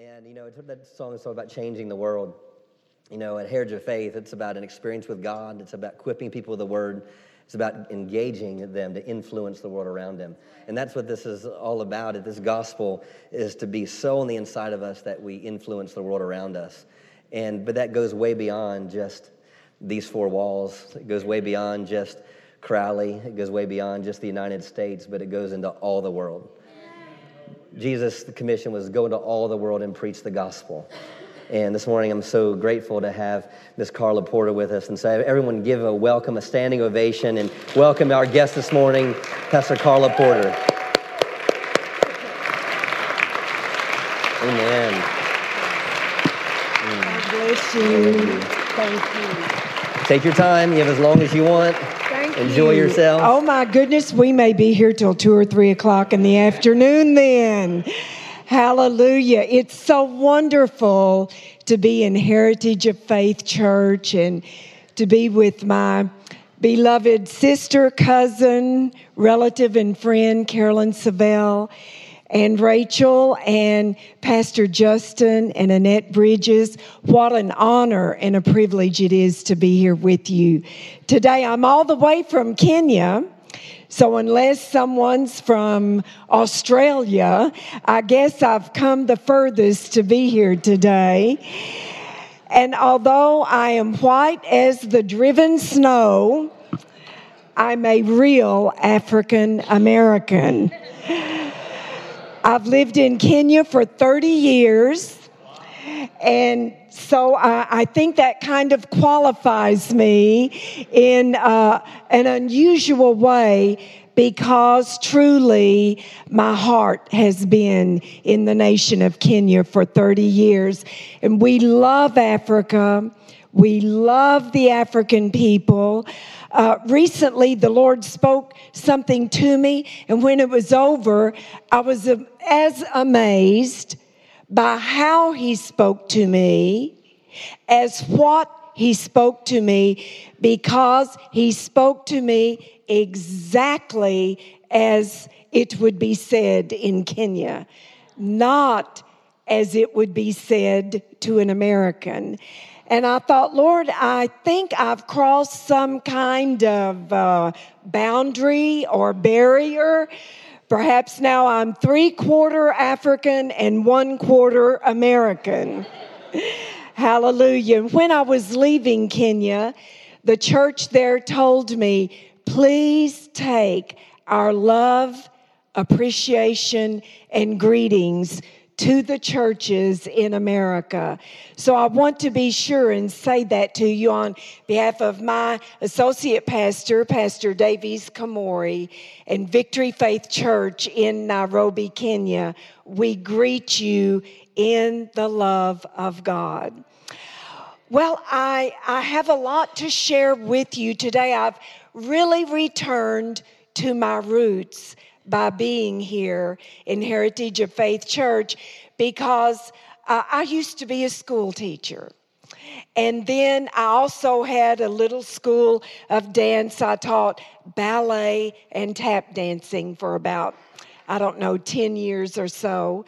And, you know, that song is all about changing the world. You know, at Heritage of Faith, it's about an experience with God, it's about equipping people with the Word, it's about engaging them to influence the world around them. And that's what this is all about. This gospel is to be so on the inside of us that we influence the world around us. And, but that goes way beyond just these four walls. It goes way beyond just Crowley. It goes way beyond just the United States, but it goes into all the world. Jesus, the commission was go into all the world and preach the gospel. And this morning, I'm so grateful to have Miss Carla Porter with us. And so, everyone, give a welcome, a standing ovation, and welcome our guest this morning, Pastor Carla Porter. Amen. God bless you. Thank you. Take your time. You have as long as you want. Thank Enjoy you. yourself. Oh my goodness, we may be here till two or three o'clock in the afternoon then. Hallelujah. It's so wonderful to be in Heritage of Faith Church and to be with my beloved sister, cousin, relative, and friend, Carolyn Savelle, and Rachel, and Pastor Justin, and Annette Bridges. What an honor and a privilege it is to be here with you. Today, I'm all the way from Kenya. So, unless someone's from Australia, I guess I've come the furthest to be here today. And although I am white as the driven snow, I'm a real African American. I've lived in Kenya for 30 years. And so I, I think that kind of qualifies me in uh, an unusual way because truly my heart has been in the nation of Kenya for 30 years. And we love Africa. We love the African people. Uh, recently, the Lord spoke something to me, and when it was over, I was as amazed by how He spoke to me as what He spoke to me because He spoke to me exactly as it would be said in Kenya, not as it would be said to an American. And I thought, Lord, I think I've crossed some kind of uh, boundary or barrier. Perhaps now I'm three quarter African and one quarter American. Hallelujah. When I was leaving Kenya, the church there told me, please take our love, appreciation, and greetings to the churches in America. So I want to be sure and say that to you on behalf of my associate pastor, Pastor Davies Kamori, and Victory Faith Church in Nairobi, Kenya. We greet you in the love of God. Well, I, I have a lot to share with you today. I've really returned to my roots by being here in Heritage of Faith Church because uh, I used to be a school teacher. And then I also had a little school of dance. I taught ballet and tap dancing for about, I don't know, 10 years or so.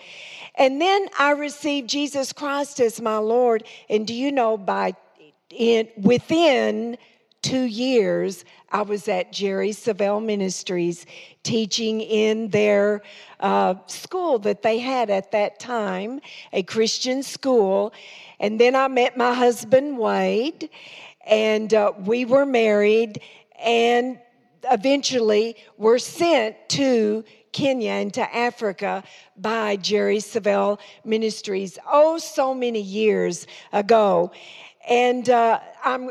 And then I received Jesus Christ as my Lord. And do you know, by in, within two years, I was at Jerry Savelle Ministries teaching in their uh, school that they had at that time, a Christian school. And then I met my husband, Wade, and uh, we were married and eventually were sent to Kenya and to Africa by Jerry Savelle Ministries, oh, so many years ago. And uh, I'm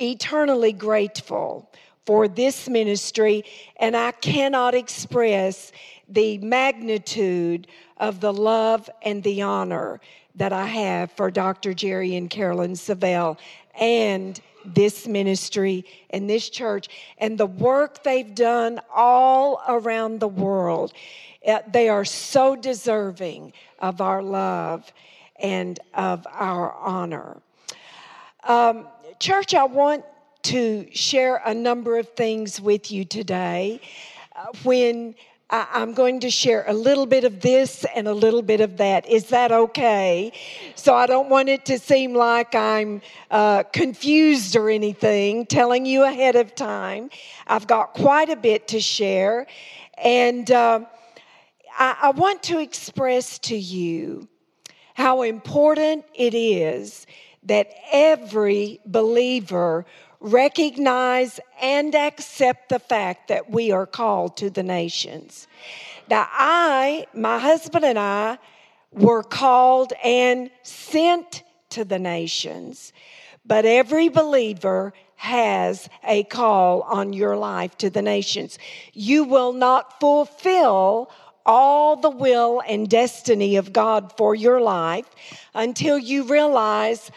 eternally grateful for this ministry, and I cannot express the magnitude of the love and the honor that I have for Dr. Jerry and Carolyn Savelle and this ministry and this church and the work they've done all around the world. Uh, they are so deserving of our love and of our honor. Um, church, I want to share a number of things with you today. Uh, when I, am going to share a little bit of this and a little bit of that. Is that okay? So I don't want it to seem like I'm uh, confused or anything, telling you ahead of time. I've got quite a bit to share. And uh, I, I want to express to you how important it is that every believer recognize and accept the fact that we are called to the nations. Now, I, my husband and I, were called and sent to the nations, but every believer has a call on your life to the nations. You will not fulfill all the will and destiny of God for your life until you realize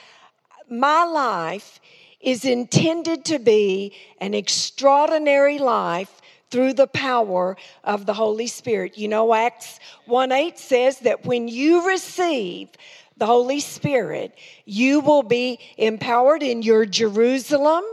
my life is intended to be an extraordinary life through the power of the Holy Spirit. You know, Acts 1 8 says that when you receive the Holy Spirit, you will be empowered in your Jerusalem,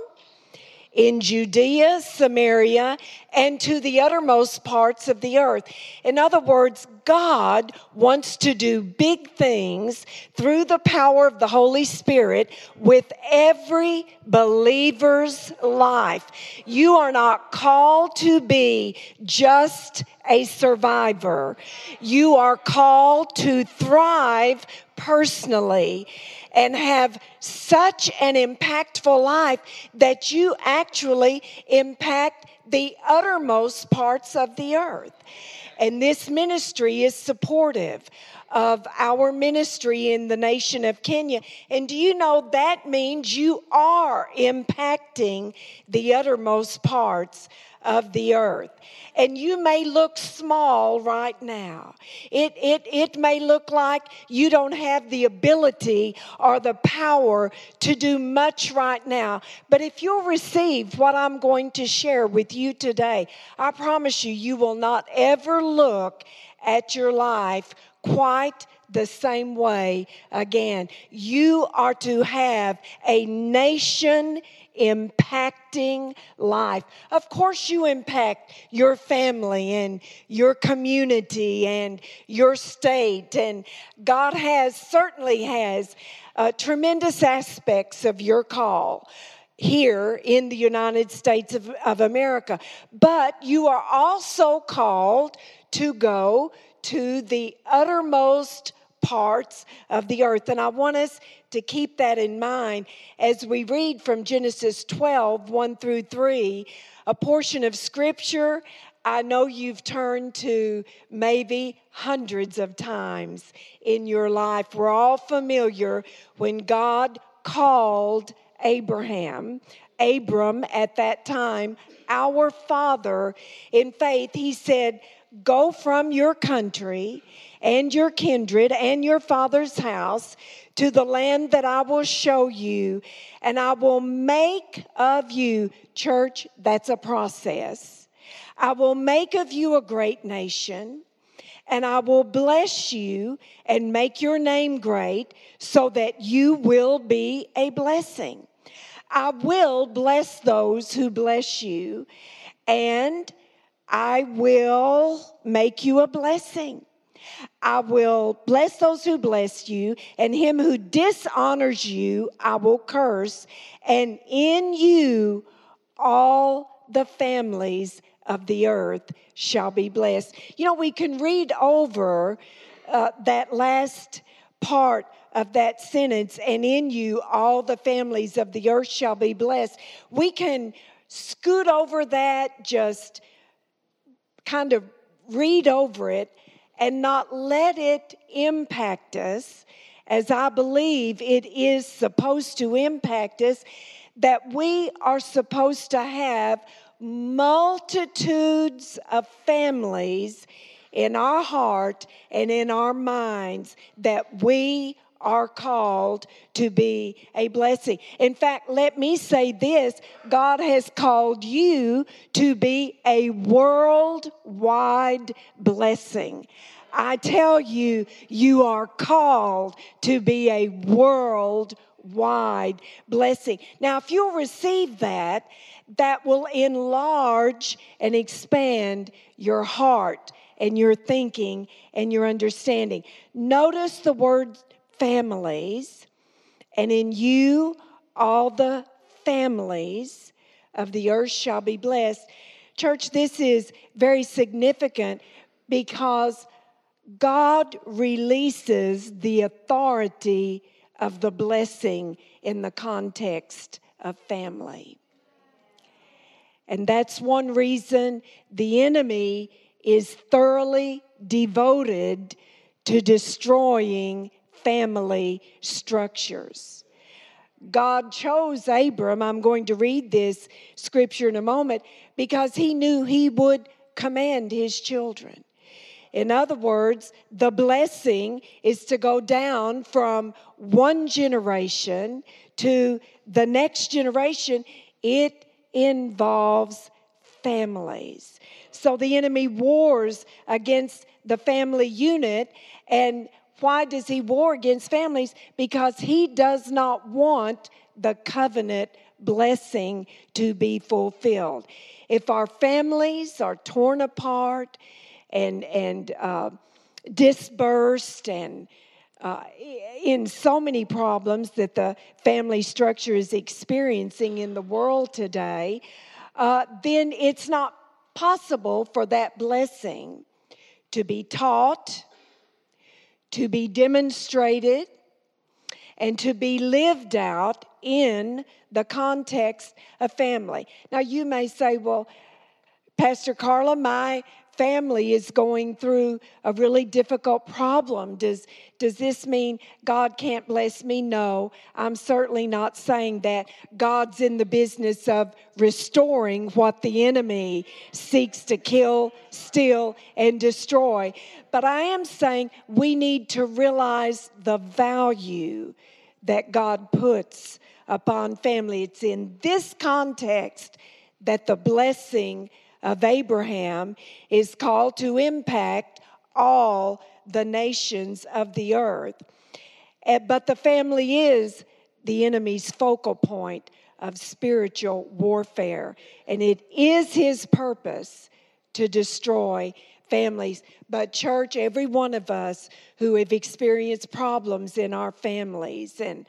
in Judea, Samaria, and to the uttermost parts of the earth. In other words, God wants to do big things through the power of the Holy Spirit with every believer's life. You are not called to be just a survivor. You are called to thrive personally and have such an impactful life that you actually impact the uttermost parts of the earth. And this ministry is supportive of our ministry in the nation of Kenya. And do you know that means you are impacting the uttermost parts of the earth. And you may look small right now. It, it, it may look like you don't have the ability or the power to do much right now. But if you'll receive what I'm going to share with you today, I promise you, you will not ever look at your life quite the same way again. You are to have a nation impacting life. Of course, you impact your family and your community and your state. And God has, certainly has, uh, tremendous aspects of your call here in the United States of, of America. But you are also called to go to the uttermost parts of the earth. And I want us to keep that in mind as we read from Genesis 12 1 through 3, a portion of scripture I know you've turned to maybe hundreds of times in your life. We're all familiar when God called Abraham, Abram at that time, our father in faith. He said, Go from your country and your kindred and your father's house to the land that I will show you, and I will make of you, church, that's a process. I will make of you a great nation, and I will bless you and make your name great so that you will be a blessing. I will bless those who bless you, and I will make you a blessing. I will bless those who bless you, and him who dishonors you, I will curse. And in you, all the families of the earth shall be blessed. You know, we can read over uh, that last part of that sentence, and in you, all the families of the earth shall be blessed. We can scoot over that, just kind of read over it and not let it impact us as I believe it is supposed to impact us, that we are supposed to have multitudes of families in our heart and in our minds that we are called to be a blessing. In fact, let me say this God has called you to be a worldwide blessing. I tell you, you are called to be a worldwide blessing. Now, if you'll receive that, that will enlarge and expand your heart and your thinking and your understanding. Notice the word families, and in you all the families of the earth shall be blessed. Church, this is very significant because God releases the authority of the blessing in the context of family. And that's one reason the enemy is thoroughly devoted to destroying family structures. God chose Abram, I'm going to read this scripture in a moment, because he knew he would command his children. In other words, the blessing is to go down from one generation to the next generation. It involves families. So the enemy wars against the family unit. And why does he war against families? Because he does not want the covenant blessing to be fulfilled. If our families are torn apart and, and uh, dispersed and uh, in so many problems that the family structure is experiencing in the world today, uh, then it's not possible for that blessing to be taught, to be demonstrated, and to be lived out in the context of family. Now, you may say, well, Pastor Carla, my family is going through a really difficult problem. Does, does this mean God can't bless me? No, I'm certainly not saying that. God's in the business of restoring what the enemy seeks to kill, steal, and destroy. But I am saying we need to realize the value that God puts upon family. It's in this context that the blessing of Abraham is called to impact all the nations of the earth. Eh, but the family is the enemy's focal point of spiritual warfare, and it is his purpose to destroy families. But, church, every one of us who have experienced problems in our families and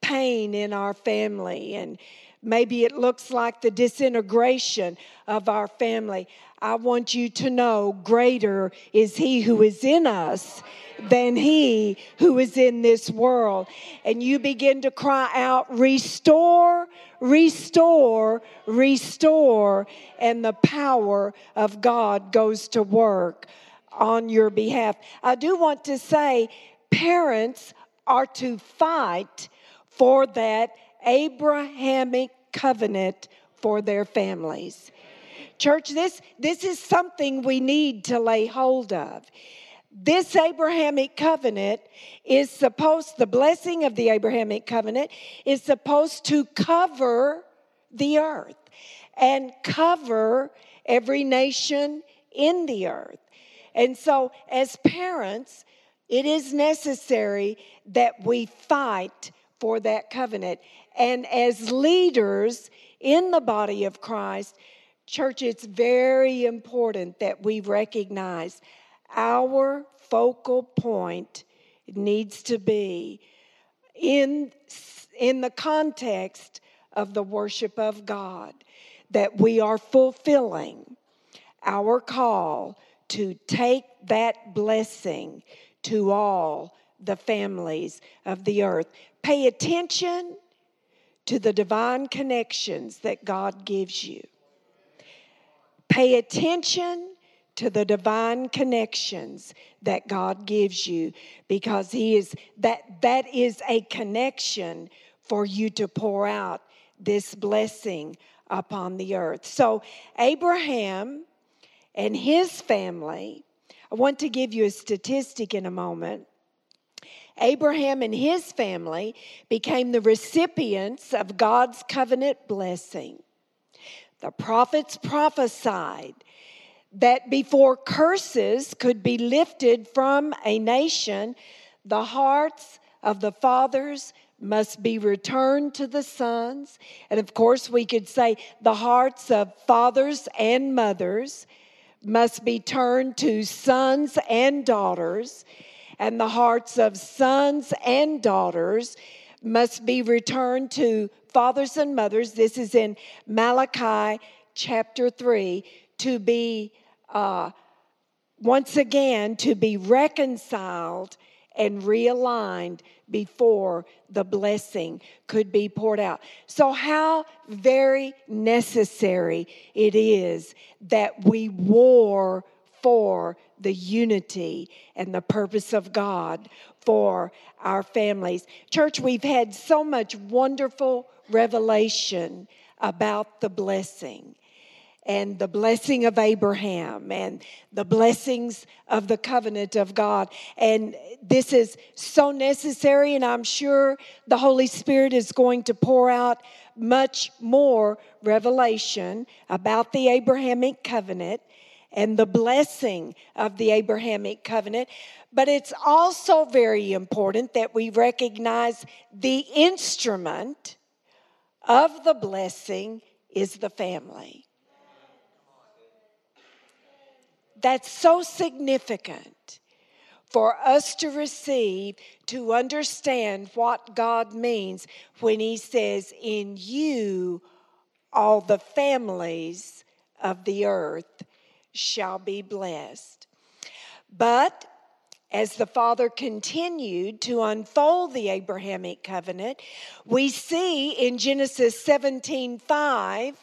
pain in our family and Maybe it looks like the disintegration of our family. I want you to know greater is He who is in us than He who is in this world. And you begin to cry out, Restore, restore, restore. And the power of God goes to work on your behalf. I do want to say, parents are to fight for that Abrahamic covenant for their families. Church, this, this is something we need to lay hold of. This Abrahamic covenant is supposed, the blessing of the Abrahamic covenant is supposed to cover the earth and cover every nation in the earth. And so, as parents, it is necessary that we fight for that covenant. And as leaders in the body of Christ, church, it's very important that we recognize our focal point needs to be in, in the context of the worship of God, that we are fulfilling our call to take that blessing to all the families of the earth. Pay attention to the divine connections that God gives you. Pay attention to the divine connections that God gives you because he is that that is a connection for you to pour out this blessing upon the earth. So Abraham and his family I want to give you a statistic in a moment. Abraham and his family became the recipients of God's covenant blessing. The prophets prophesied that before curses could be lifted from a nation, the hearts of the fathers must be returned to the sons. And of course, we could say the hearts of fathers and mothers must be turned to sons and daughters, and the hearts of sons and daughters must be returned to fathers and mothers. This is in Malachi chapter 3 to be uh, once again to be reconciled and realigned before the blessing could be poured out. So, how very necessary it is that we war for the unity and the purpose of God for our families. Church, we've had so much wonderful revelation about the blessing and the blessing of Abraham and the blessings of the covenant of God. And this is so necessary, and I'm sure the Holy Spirit is going to pour out much more revelation about the Abrahamic covenant and the blessing of the Abrahamic covenant. But it's also very important that we recognize the instrument of the blessing is the family. That's so significant for us to receive, to understand what God means when He says, In you, all the families of the earth shall be blessed. But as the Father continued to unfold the Abrahamic covenant, we see in Genesis 17 5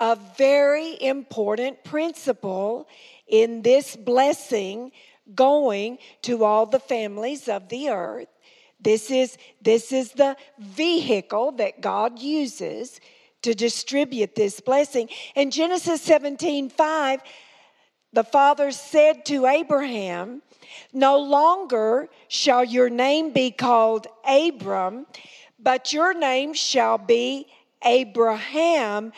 a very important principle in this blessing going to all the families of the earth. This is, this is the vehicle that God uses to distribute this blessing. In Genesis 17 5, the father said to Abraham, No longer shall your name be called Abram, but your name shall be Abraham,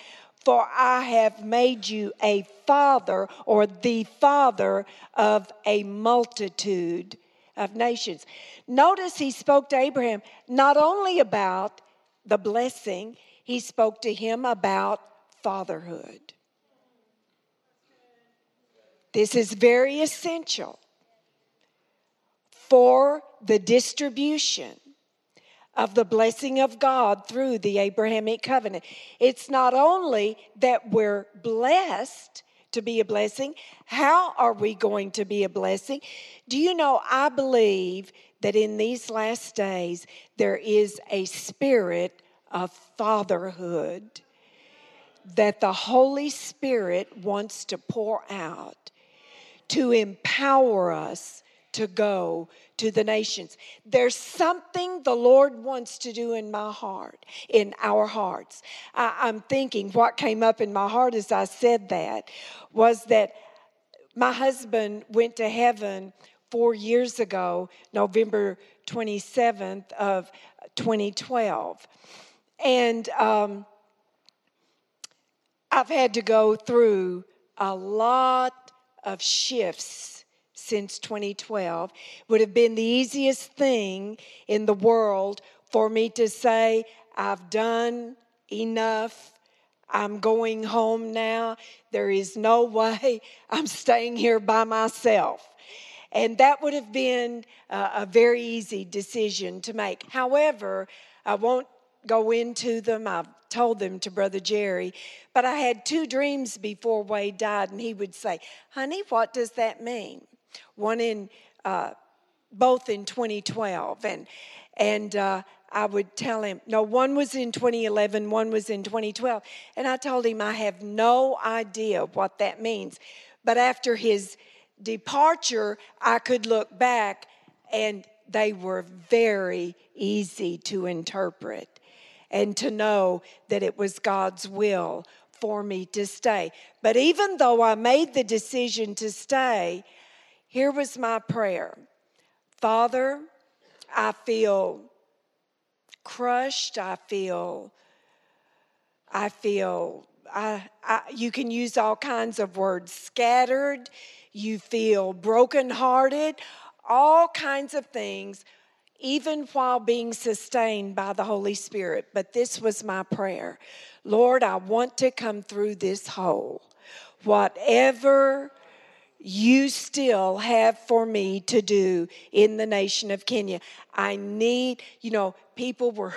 for I have made you a father or the father of a multitude of nations. Notice he spoke to Abraham not only about the blessing, he spoke to him about fatherhood. This is very essential for the distribution of the blessing of God through the Abrahamic covenant. It's not only that we're blessed to be a blessing, how are we going to be a blessing? Do you know, I believe that in these last days there is a spirit of fatherhood that the Holy Spirit wants to pour out to empower us to go to the nations. There's something the Lord wants to do in my heart, in our hearts. I, am thinking what came up in my heart as I said that was that my husband went to heaven four years ago, November 27th of 2012. And um, I've had to go through a lot of shifts since 2012 would have been the easiest thing in the world for me to say, I've done enough. I'm going home now. There is no way I'm staying here by myself. And that would have been a, very easy decision to make. However, I won't go into them. I've told them to Brother Jerry. But I had two dreams before Wade died, and he would say, Honey, what does that mean? one in uh, both in 2012, and and uh, I would tell him, no, one was in 2011, one was in 2012, and I told him I have no idea what that means, but after his departure, I could look back, and they were very easy to interpret and to know that it was God's will for me to stay. But even though I made the decision to stay, here was my prayer Father, I feel crushed. I feel, I feel, I, I, you can use all kinds of words scattered. You feel brokenhearted, all kinds of things even while being sustained by the Holy Spirit. But this was my prayer Lord, I want to come through this hole. Whatever you still have for me to do in the nation of Kenya. I need, you know, people were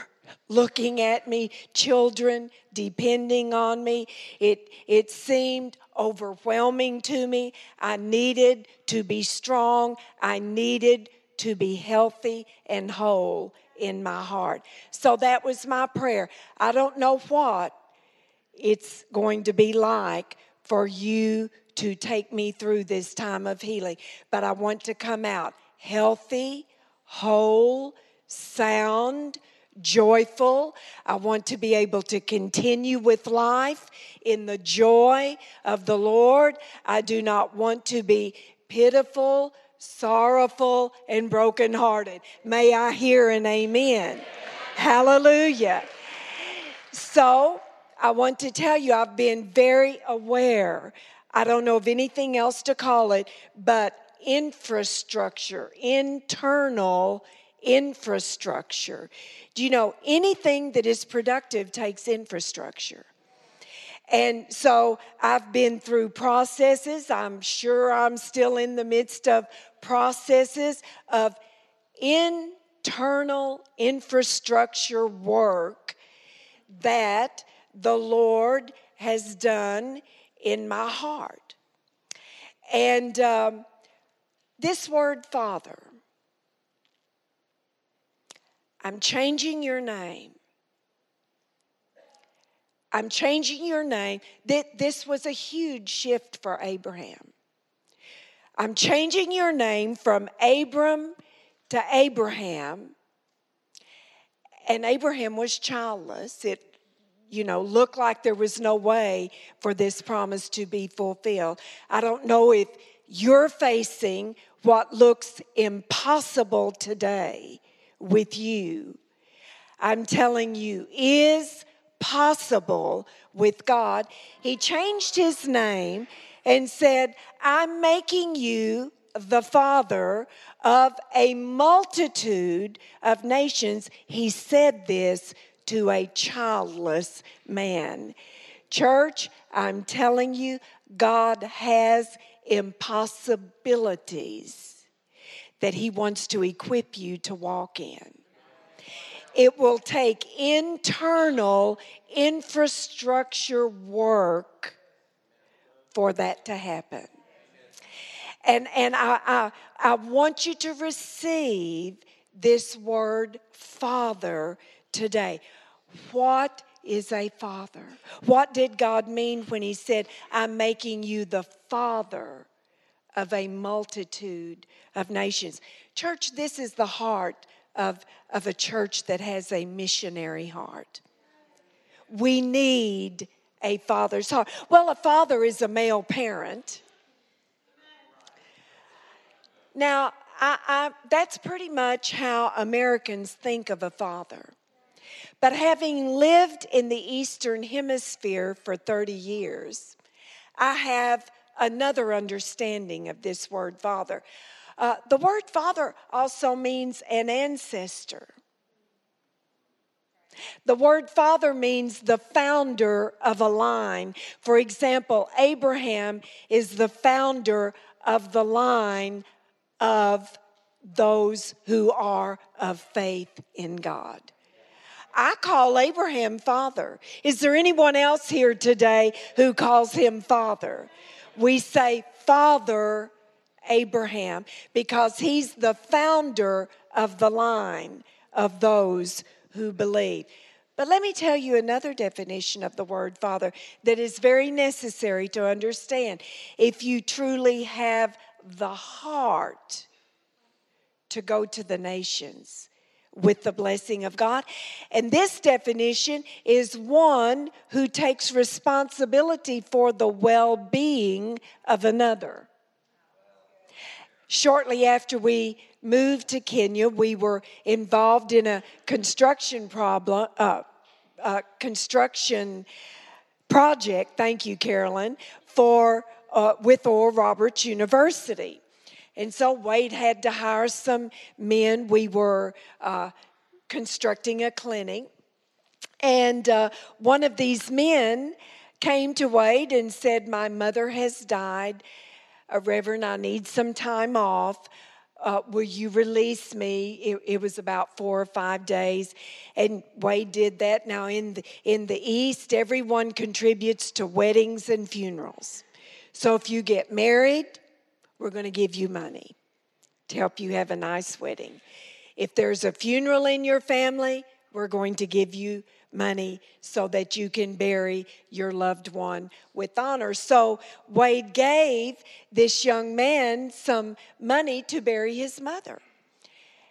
looking at me, children depending on me. It, it seemed overwhelming to me. I needed to be strong. I needed to be healthy and whole in my heart. So that was my prayer. I don't know what it's going to be like for you to take me through this time of healing, but I want to come out healthy, whole, sound, joyful. I want to be able to continue with life in the joy of the Lord. I do not want to be pitiful, sorrowful, and brokenhearted. May I hear an amen. Hallelujah. So, I want to tell you, I've been very aware I don't know of anything else to call it, but infrastructure, internal infrastructure. Do you know anything that is productive takes infrastructure? And so I've been through processes. I'm sure I'm still in the midst of processes of internal infrastructure work that the Lord has done in my heart. And um, this word, Father, I'm changing your name. I'm changing your name. That This was a huge shift for Abraham. I'm changing your name from Abram to Abraham. And Abraham was childless. It you know, looked like there was no way for this promise to be fulfilled. I don't know if you're facing what looks impossible today with you. I'm telling you, is possible with God. He changed his name and said, I'm making you the father of a multitude of nations. He said this to a childless man. Church, I'm telling you, God has impossibilities that He wants to equip you to walk in. It will take internal infrastructure work for that to happen. And, and I, I, I want you to receive this word, Father, today. What is a father? What did God mean when He said, I'm making you the father of a multitude of nations? Church, this is the heart of, of a church that has a missionary heart. We need a father's heart. Well, a father is a male parent. Now, I, I, that's pretty much how Americans think of a father. But having lived in the Eastern Hemisphere for 30 years, I have another understanding of this word father. Uh, the word father also means an ancestor. The word father means the founder of a line. For example, Abraham is the founder of the line of those who are of faith in God. I call Abraham father. Is there anyone else here today who calls him father? We say Father Abraham because he's the founder of the line of those who believe. But let me tell you another definition of the word father that is very necessary to understand. If you truly have the heart to go to the nations, with the blessing of God. And this definition is one who takes responsibility for the well being of another. Shortly after we moved to Kenya, we were involved in a construction problem, uh, construction project. Thank you, Carolyn, for uh, with Oral Roberts University. And so Wade had to hire some men. We were uh, constructing a clinic. And uh, one of these men came to Wade and said, My mother has died. Uh, Reverend, I need some time off. Uh, will you release me? It, it, was about four or five days, and Wade did that. Now in the in the East, everyone contributes to weddings and funerals. So if you get married, we're going to give you money to help you have a nice wedding. If there's a funeral in your family, we're going to give you money so that you can bury your loved one with honor. So Wade gave this young man some money to bury his mother.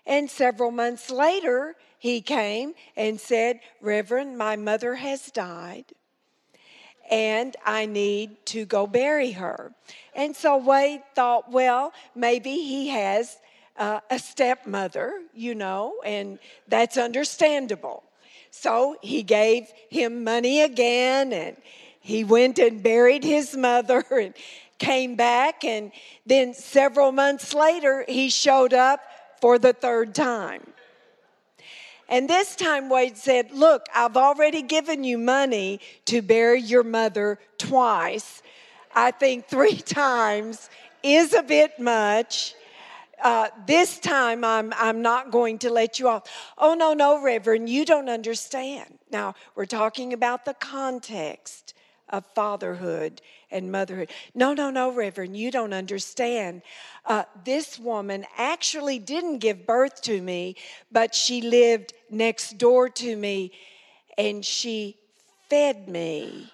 And several months later, he came and said, Reverend, my mother has died and I need to go bury her. And so Wade thought, well, maybe he has uh, a stepmother, you know, and that's understandable. So he gave him money again and he went and buried his mother and came back. And then several months later, he showed up for the third time. And this time, Wade said, Look, I've already given you money to bury your mother twice. I think three times is a bit much. Uh, this time I'm, I'm not going to let you off. Oh, no, no, Reverend, you don't understand. Now, we're talking about the context of fatherhood and motherhood. No, no, no, Reverend, you don't understand. Uh, this woman actually didn't give birth to me, but she lived next door to me and she fed me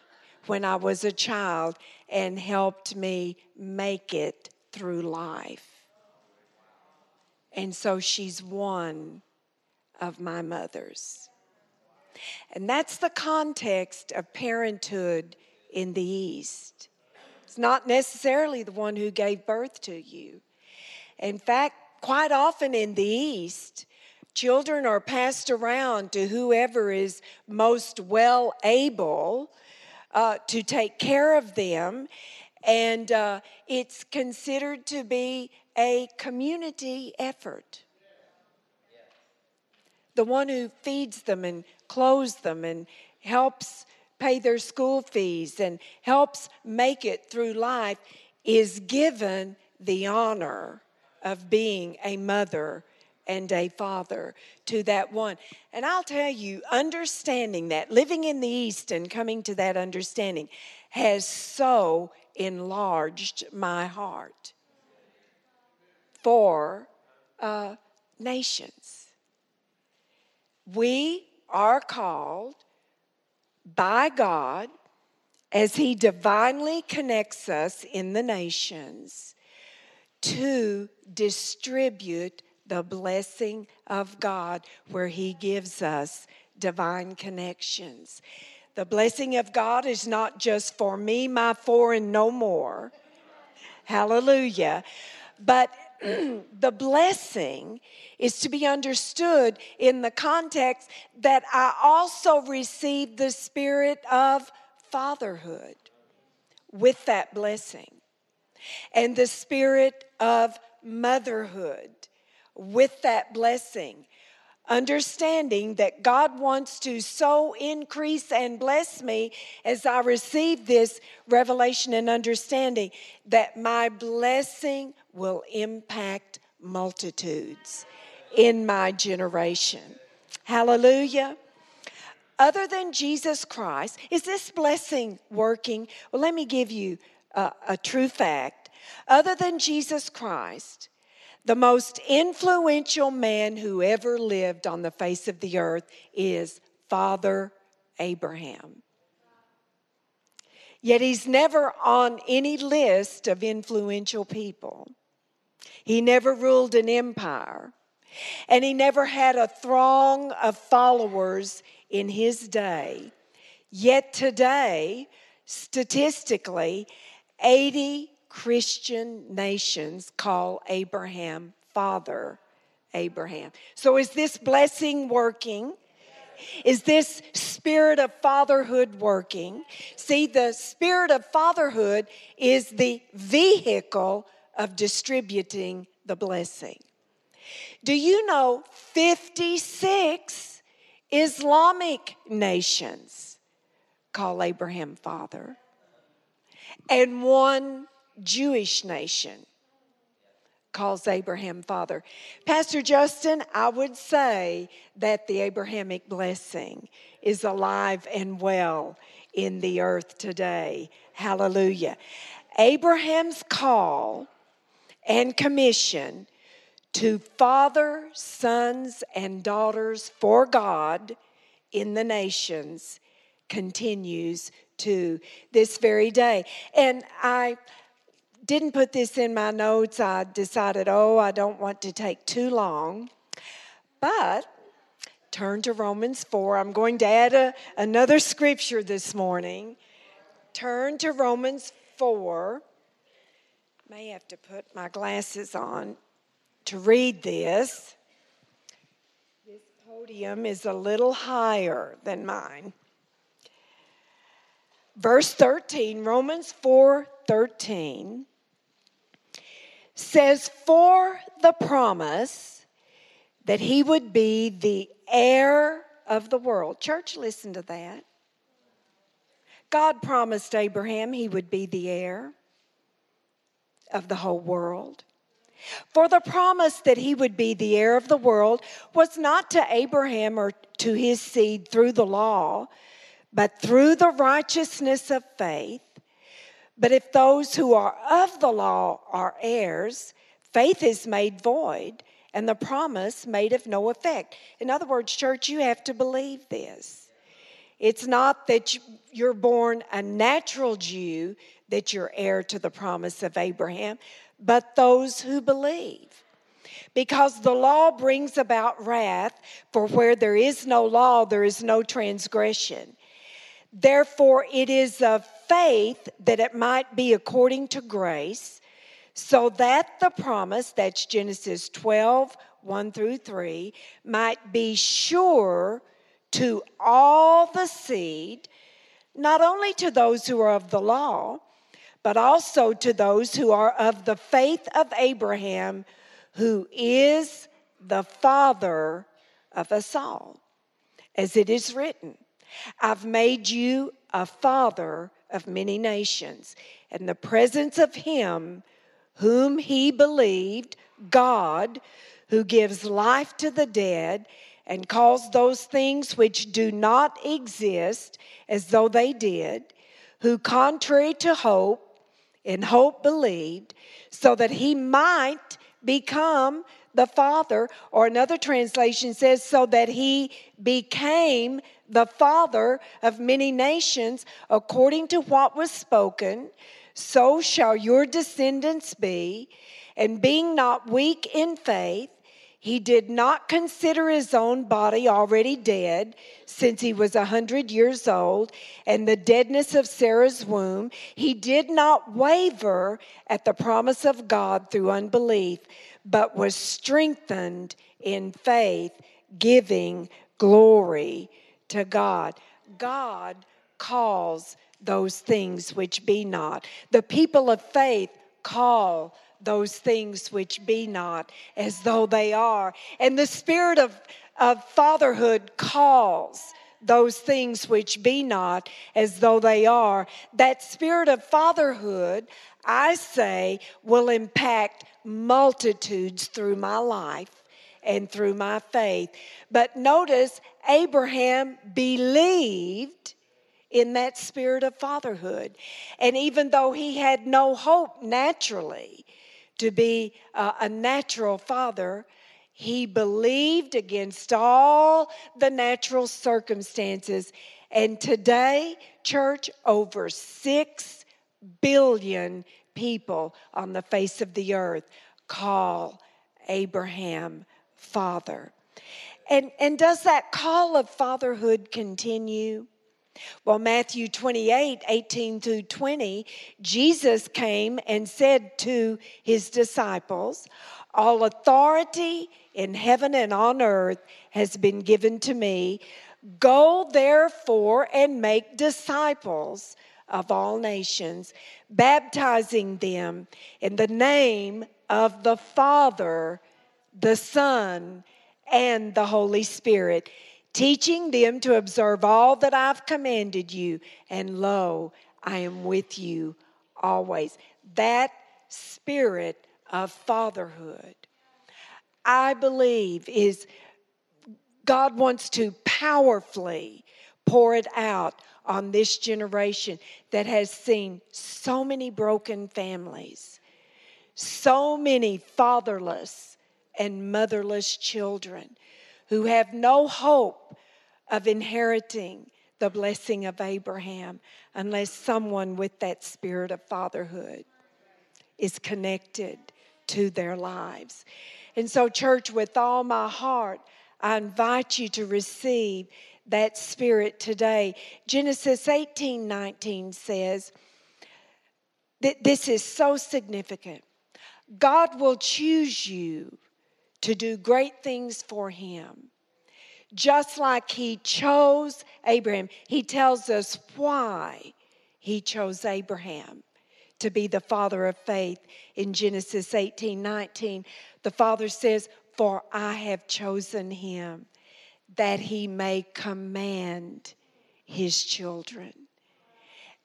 when I was a child and helped me make it through life. And so she's one of my mothers. And that's the context of parenthood in the East. It's not necessarily the one who gave birth to you. In fact, quite often in the East, children are passed around to whoever is most well able uh, to take care of them, and uh, it's considered to be a community effort. The one who feeds them and clothes them and helps pay their school fees and helps make it through life is given the honor of being a mother and a father to that one. And I'll tell you, understanding that, living in the East and coming to that understanding has so enlarged my heart for uh, nations. We are called by God as He divinely connects us in the nations to distribute the blessing of God where He gives us divine connections. The blessing of God is not just for me, my four, and no more. Hallelujah. But the blessing is to be understood in the context that I also received the spirit of fatherhood with that blessing, and the spirit of motherhood with that blessing understanding that God wants to so increase and bless me as I receive this revelation and understanding that my blessing will impact multitudes in my generation. Hallelujah. Other than Jesus Christ, is this blessing working? Well, let me give you a, a true fact. Other than Jesus Christ, the most influential man who ever lived on the face of the earth is Father Abraham. Yet he's never on any list of influential people. He never ruled an empire, and he never had a throng of followers in his day. Yet today, statistically, 80 Christian nations call Abraham Father Abraham. So is this blessing working? Is this spirit of fatherhood working? See, the spirit of fatherhood is the vehicle of distributing the blessing. Do you know 56 Islamic nations call Abraham father? And one Jewish nation calls Abraham father. Pastor Justin, I would say that the Abrahamic blessing is alive and well in the earth today. Hallelujah. Abraham's call and commission to father sons and daughters for God in the nations continues to this very day. And I didn't put this in my notes. I decided, oh, I don't want to take too long. But turn to Romans 4. I'm going to add a, another scripture this morning. Turn to Romans 4. May have to put my glasses on to read this. This podium is a little higher than mine. Verse 13, Romans 4 13 says, For the promise that he would be the heir of the world. Church, listen to that. God promised Abraham he would be the heir of the whole world. For the promise that he would be the heir of the world was not to Abraham or to his seed through the law, but through the righteousness of faith. But if those who are of the law are heirs, faith is made void and the promise made of no effect. In other words, church, you have to believe this. It's not that you're born a natural Jew that you're heir to the promise of Abraham, but those who believe. Because the law brings about wrath, for where there is no law, there is no transgression. Therefore, it is of faith that it might be according to grace, so that the promise, that's Genesis 12, 1 through 3, might be sure to all the seed, not only to those who are of the law, but also to those who are of the faith of Abraham, who is the father of us all. As it is written, I've made you a father of many nations, in the presence of him whom he believed, God, who gives life to the dead and calls those things which do not exist as though they did, who, contrary to hope, in hope believed, so that he might become the father, or another translation says, so that he became the father of many nations, according to what was spoken, so shall your descendants be. And being not weak in faith, he did not consider his own body already dead, since he was a hundred years old, and the deadness of Sarah's womb. He did not waver at the promise of God through unbelief, but was strengthened in faith, giving glory to God. God calls those things which be not. The people of faith call those things which be not as though they are. And the spirit of, of fatherhood calls those things which be not as though they are. That spirit of fatherhood, I say, will impact multitudes through my life and through my faith. But notice, Abraham believed in that spirit of fatherhood. And even though he had no hope naturally to be uh, a natural father, he believed against all the natural circumstances. And today, church, over 6 billion people on the face of the earth call Abraham father. And, and does that call of fatherhood continue? Well, Matthew 28 18 through 20, Jesus came and said to his disciples, All authority in heaven and on earth has been given to me. Go therefore and make disciples of all nations, baptizing them in the name of the Father, the Son, and the Holy Spirit, teaching them to observe all that I've commanded you. And lo, I am with you always. That spirit of fatherhood, I believe, is God wants to powerfully pour it out on this generation that has seen so many broken families, so many fatherless and motherless children who have no hope of inheriting the blessing of Abraham unless someone with that spirit of fatherhood is connected to their lives. And so, church, with all my heart, I invite you to receive that spirit today. Genesis 18 19 says, that This is so significant. God will choose you to do great things for Him. Just like He chose Abraham, He tells us why He chose Abraham to be the father of faith in Genesis 18 19. The father says, For I have chosen him that he may command his children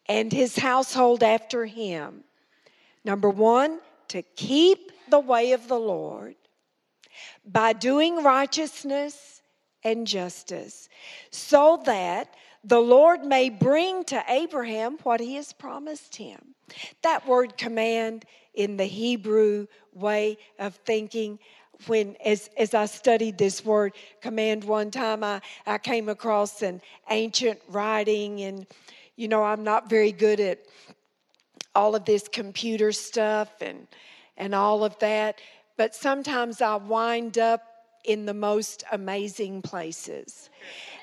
and his household after him. Number one, to keep the way of the Lord by doing righteousness and justice, so that the Lord may bring to Abraham what he has promised him. That word command in the Hebrew way of thinking when as as I studied this word command one time I, I came across an ancient writing and you know I'm not very good at all of this computer stuff and and all of that but sometimes I wind up in the most amazing places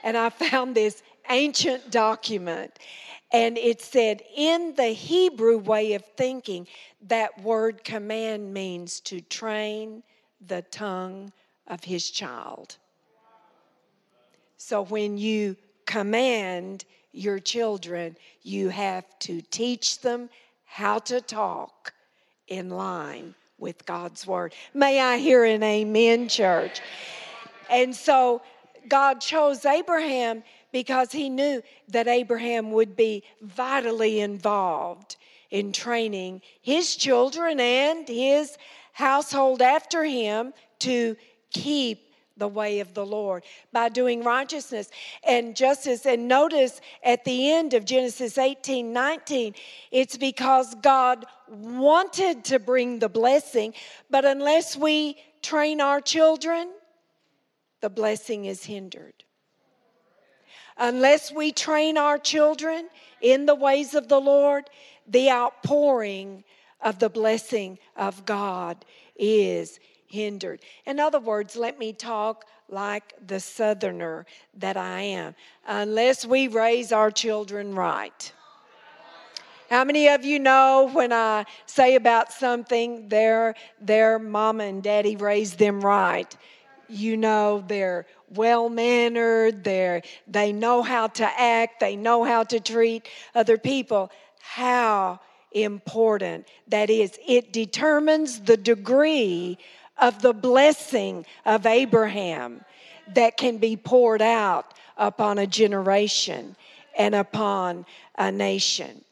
and I found this ancient document and it said, in the Hebrew way of thinking, that word command means to train the tongue of his child. So when you command your children, you have to teach them how to talk in line with God's word. May I hear an amen, church? And so God chose Abraham because he knew that Abraham would be vitally involved in training his children and his household after him to keep the way of the Lord by doing righteousness and justice. And notice at the end of Genesis 18 19, it's because God wanted to bring the blessing, but unless we train our children, the blessing is hindered. Unless we train our children in the ways of the Lord, the outpouring of the blessing of God is hindered. In other words, let me talk like the southerner that I am. Unless we raise our children right. How many of you know when I say about something, their, their mama and daddy raised them right? You know they're well mannered, they they know how to act, they know how to treat other people. How important that is. It determines the degree of the blessing of Abraham that can be poured out upon a generation and upon a nation.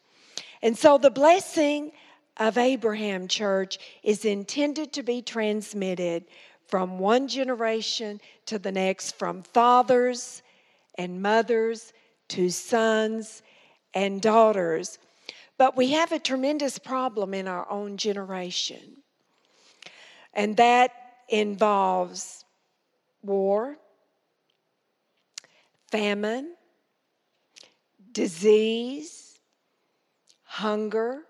And so the blessing of Abraham, church, is intended to be transmitted from one generation to the next, from fathers and mothers to sons and daughters. But we have a tremendous problem in our own generation, and that involves war, famine, disease, hunger,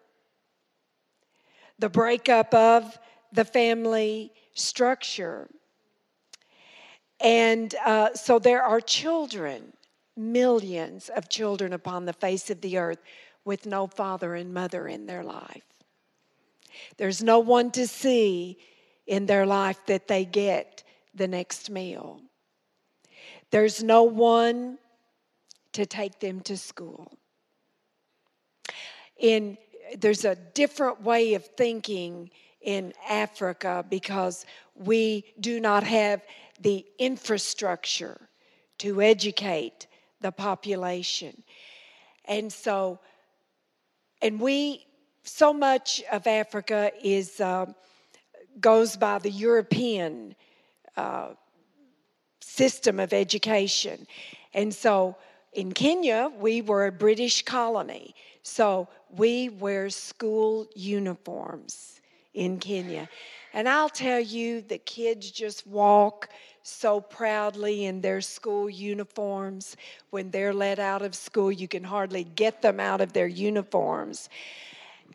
the breakup of the family structure. And uh, so there are children, millions of children upon the face of the earth with no father and mother in their life. There's no one to see in their life that they get the next meal. There's no one to take them to school. In there's a different way of thinking in Africa because we do not have the infrastructure to educate the population. And so, and we, so much of Africa is, uh, goes by the European uh, system of education. And so in Kenya, we were a British colony. So we wear school uniforms in Kenya. And I'll tell you, the kids just walk so proudly in their school uniforms. When they're let out of school, you can hardly get them out of their uniforms.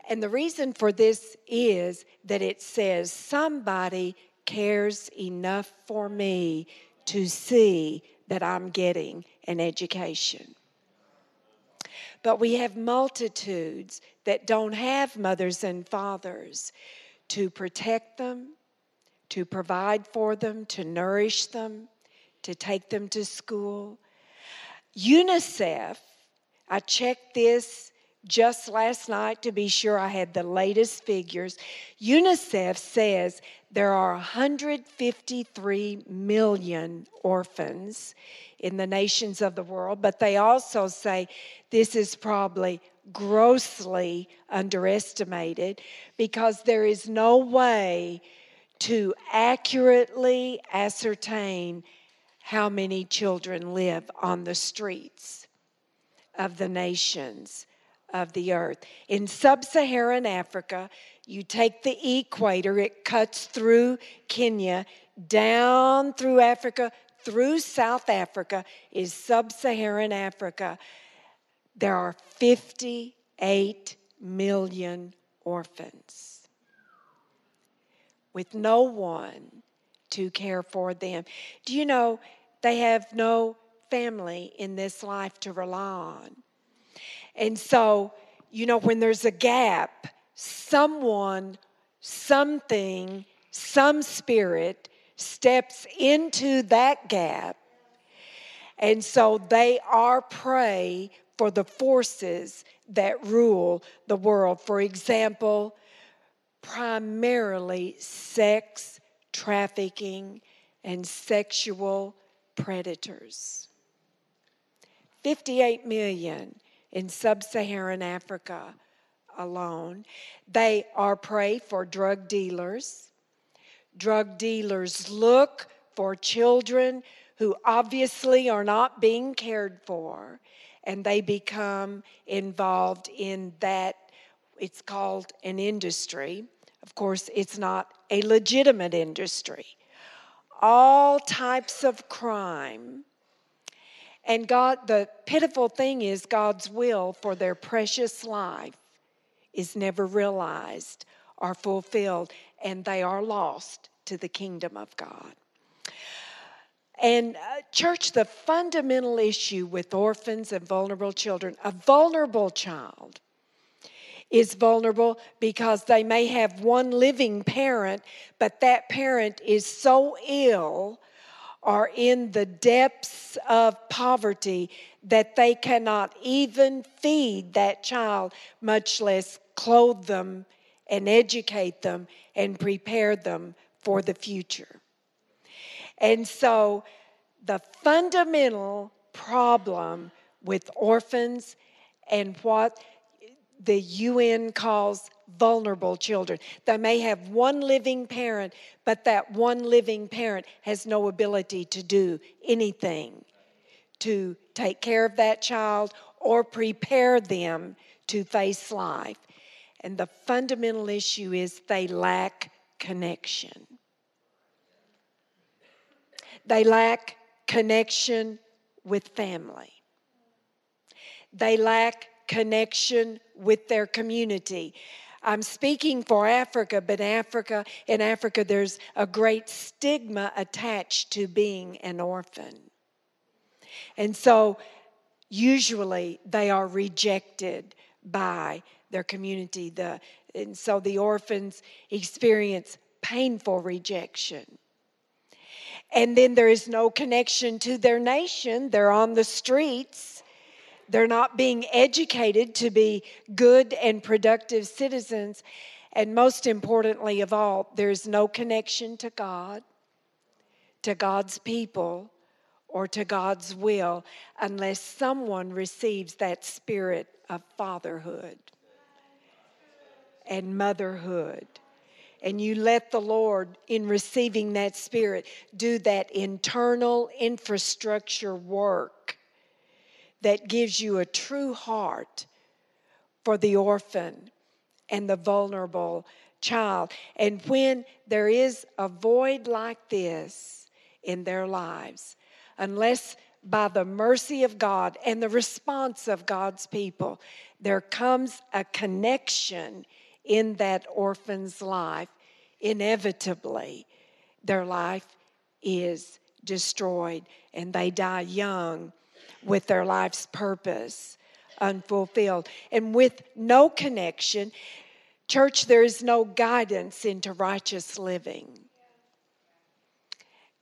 And the reason for this is that it says, somebody cares enough for me to see that I'm getting an education. But we have multitudes that don't have mothers and fathers to protect them, to provide for them, to nourish them, to take them to school. UNICEF, I checked this just last night to be sure I had the latest figures. UNICEF says there are 153 million orphans in the nations of the world, but they also say this is probably grossly underestimated because there is no way to accurately ascertain how many children live on the streets of the nations of the earth. In sub Saharan Africa, you take the equator, it cuts through Kenya, down through Africa, through South Africa, is sub Saharan Africa. There are 58 million orphans with no one to care for them. Do you know they have no family in this life to rely on? And so, you know, when there's a gap, someone, something, some spirit steps into that gap. And so they are prey for the forces that rule the world. For example, primarily sex trafficking and sexual predators. 58 million in sub Saharan Africa alone. They are prey for drug dealers. Drug dealers look for children who obviously are not being cared for, and they become involved in that. It's called an industry. Of course, it's not a legitimate industry. All types of crime and God, the pitiful thing is, God's will for their precious life is never realized or fulfilled, and they are lost to the kingdom of God. And, uh, church, the fundamental issue with orphans and vulnerable children, a vulnerable child is vulnerable because they may have one living parent, but that parent is so ill are in the depths of poverty that they cannot even feed that child, much less clothe them and educate them and prepare them for the future. And so, the fundamental problem with orphans and what the UN calls vulnerable children. They may have one living parent, but that one living parent has no ability to do anything to take care of that child or prepare them to face life. And the fundamental issue is they lack connection. They lack connection with family. They lack connection with their community. I'm speaking for Africa, but Africa in Africa there's a great stigma attached to being an orphan. And so usually they are rejected by their community. The, and so the orphans experience painful rejection. And then there is no connection to their nation. They're on the streets they're not being educated to be good and productive citizens. And most importantly of all, there's no connection to God, to God's people, or to God's will unless someone receives that spirit of fatherhood and motherhood. And you let the Lord, in receiving that spirit, do that internal infrastructure work that gives you a true heart for the orphan and the vulnerable child. And when there is a void like this in their lives, unless by the mercy of God and the response of God's people, there comes a connection in that orphan's life, inevitably their life is destroyed and they die young with their life's purpose unfulfilled. And with no connection, church, there is no guidance into righteous living.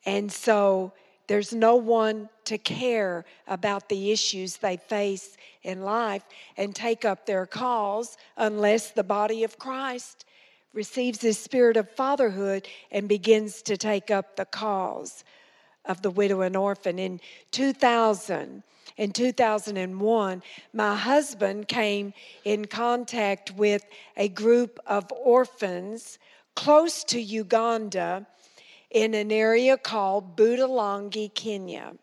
And so there's no one to care about the issues they face in life and take up their cause unless the body of Christ receives this spirit of fatherhood and begins to take up the cause of the widow and orphan. In 2000, in 2001, my husband came in contact with a group of orphans close to Uganda in an area called Budalangi, Kenya.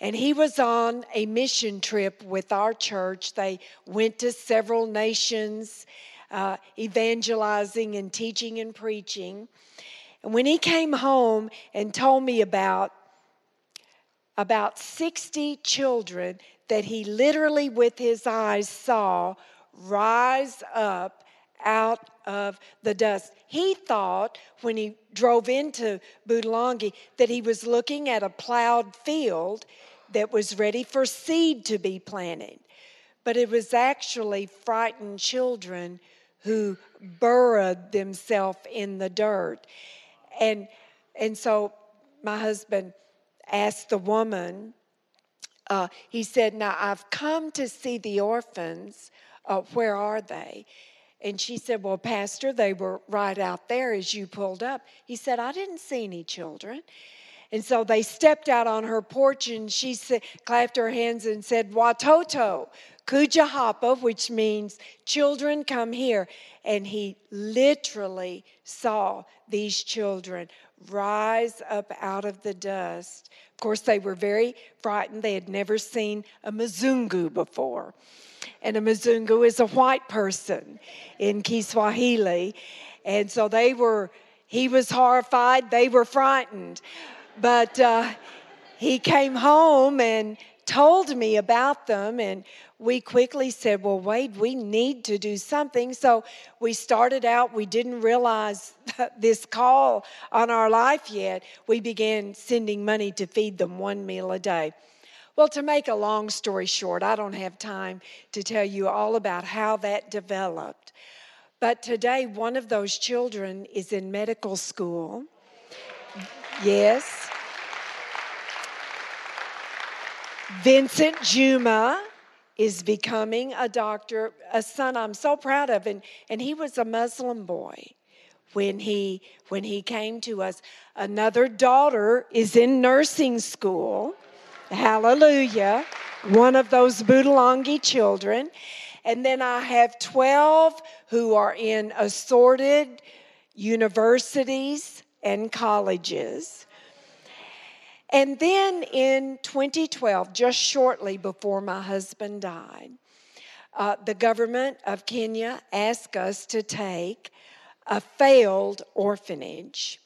And he was on a mission trip with our church. They went to several nations, uh, evangelizing and teaching and preaching. And when he came home and told me about about 60 children that he literally with his eyes saw rise up out of the dust. He thought when he drove into Budalangi that he was looking at a plowed field that was ready for seed to be planted. But it was actually frightened children who burrowed themselves in the dirt. And, and so my husband asked the woman, uh, he said, Now I've come to see the orphans. Uh, where are they? And she said, Well, Pastor, they were right out there as you pulled up. He said, I didn't see any children. And so they stepped out on her porch and she clapped her hands and said, Watoto, Kujahapa, which means children come here. And he literally saw these children rise up out of the dust. Of course, they were very frightened. They had never seen a Mzungu before and a Mzungu is a white person in Kiswahili. And so they were, he was horrified, they were frightened. But uh, he came home and told me about them, and we quickly said, Well, Wade, we need to do something. So we started out, we didn't realize this call on our life yet. We began sending money to feed them one meal a day. Well, to make a long story short, I don't have time to tell you all about how that developed. But today, one of those children is in medical school. Yes. Vincent Juma is becoming a doctor, a son I'm so proud of, and, and he was a Muslim boy when he when he came to us. Another daughter is in nursing school. Hallelujah. One of those Budalangi children. And then I have 12 who are in assorted universities and colleges. And then in 2012, just shortly before my husband died, uh, the government of Kenya asked us to take a failed orphanage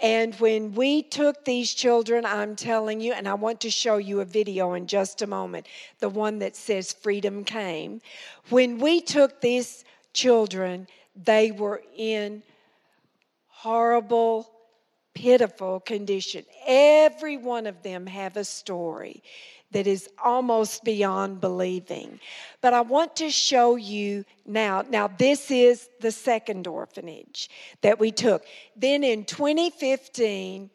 and when we took these children, I'm telling you, and I want to show you a video in just a moment, the one that says Freedom Came. When we took these children, they were in horrible, pitiful condition. Every one of them have a story that is almost beyond believing. But I want to show you now. Now, this is the second orphanage that we took. Then in 2015,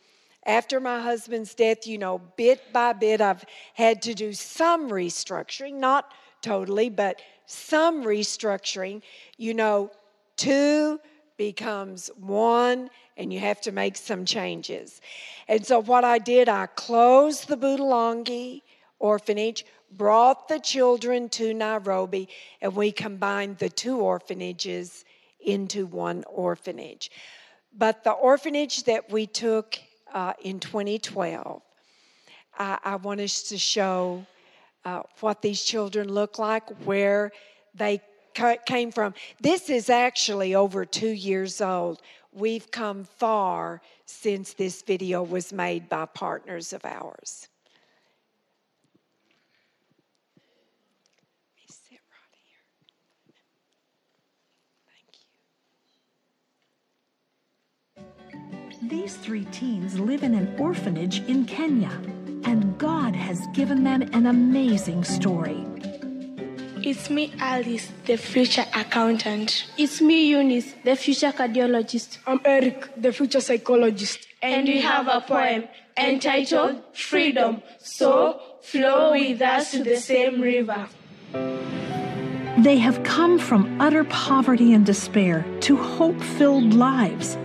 after my husband's death, you know, bit by bit, I've had to do some restructuring, not totally, but some restructuring. You know, two becomes one, and you have to make some changes. And so, what I did, I closed the Budalangi orphanage, brought the children to Nairobi, and we combined the two orphanages into one orphanage. But the orphanage that we took uh, in 2012, I, I, to show uh, what these children look like, where they came from. This is actually over two years old. We've come far since this video was made by partners of ours. These three teens live in an orphanage in Kenya, and God has given them an amazing story. It's me, Alice, the future accountant. It's me, Eunice, the future cardiologist. I'm Eric, the future psychologist. And we have a poem entitled Freedom. So flow with us to the same river. They have come from utter poverty and despair to hope filled lives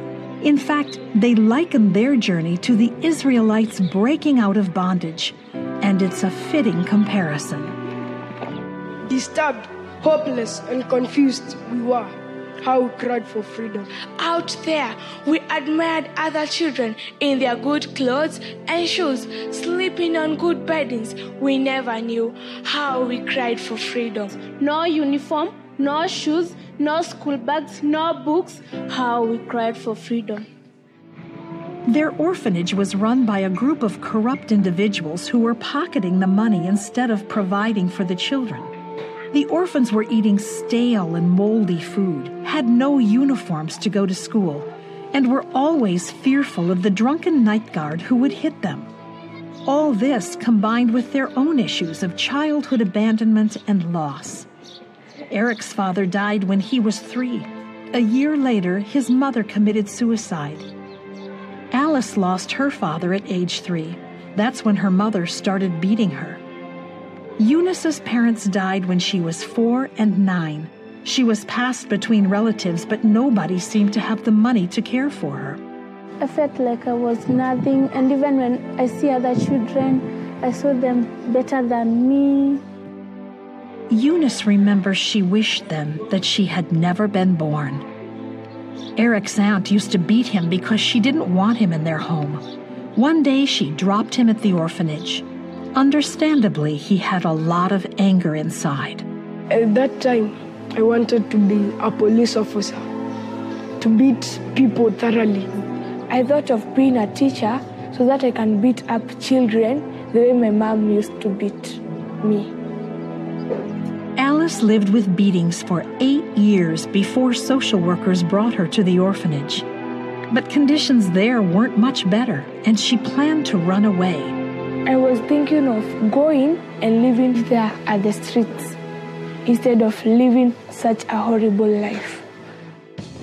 in fact, they liken their journey to the Israelites breaking out of bondage, and it's a fitting comparison. Disturbed, hopeless, and confused we were. How we cried for freedom. Out there, we admired other children in their good clothes and shoes, sleeping on good beddings. We never knew how we cried for freedom. No uniform, no shoes, no school bags, no books. How we cried for freedom. Their orphanage was run by a group of corrupt individuals who were pocketing the money instead of providing for the children. The orphans were eating stale and moldy food, had no uniforms to go to school, and were always fearful of the drunken night guard who would hit them. All this combined with their own issues of childhood abandonment and loss. Eric's father died when he was three. A year later, his mother committed suicide. Alice lost her father at age three. That's when her mother started beating her. Eunice's parents died when she was four and nine. She was passed between relatives, but nobody seemed to have the money to care for her. I felt like I was nothing, and even when I see other children, I saw them better than me. Eunice remembers she wished then that she had never been born. Eric's aunt used to beat him because she didn't want him in their home. One day she dropped him at the orphanage. Understandably, he had a lot of anger inside. At that time, I wanted to be a police officer, to beat people thoroughly. I thought of being a teacher so that I can beat up children the way my mom used to beat me. Alice lived with beatings for eight years before social workers brought her to the orphanage. But conditions there weren't much better, and she planned to run away. I was thinking of going and living there at the streets instead of living such a horrible life.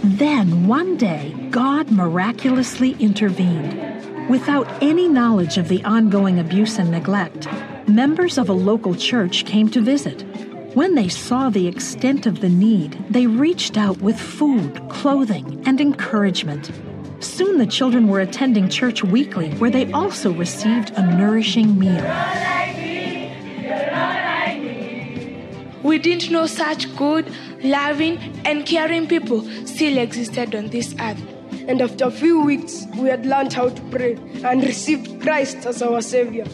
Then, one day, God miraculously intervened. Without any knowledge of the ongoing abuse and neglect, members of a local church came to visit. When they saw the extent of the need, they reached out with food, clothing, and encouragement. Soon the children were attending church weekly, where they also received a nourishing meal. We didn't know such good, loving, and caring people still existed on this earth. And after a few weeks, we had learned how to pray and received Christ as our Savior.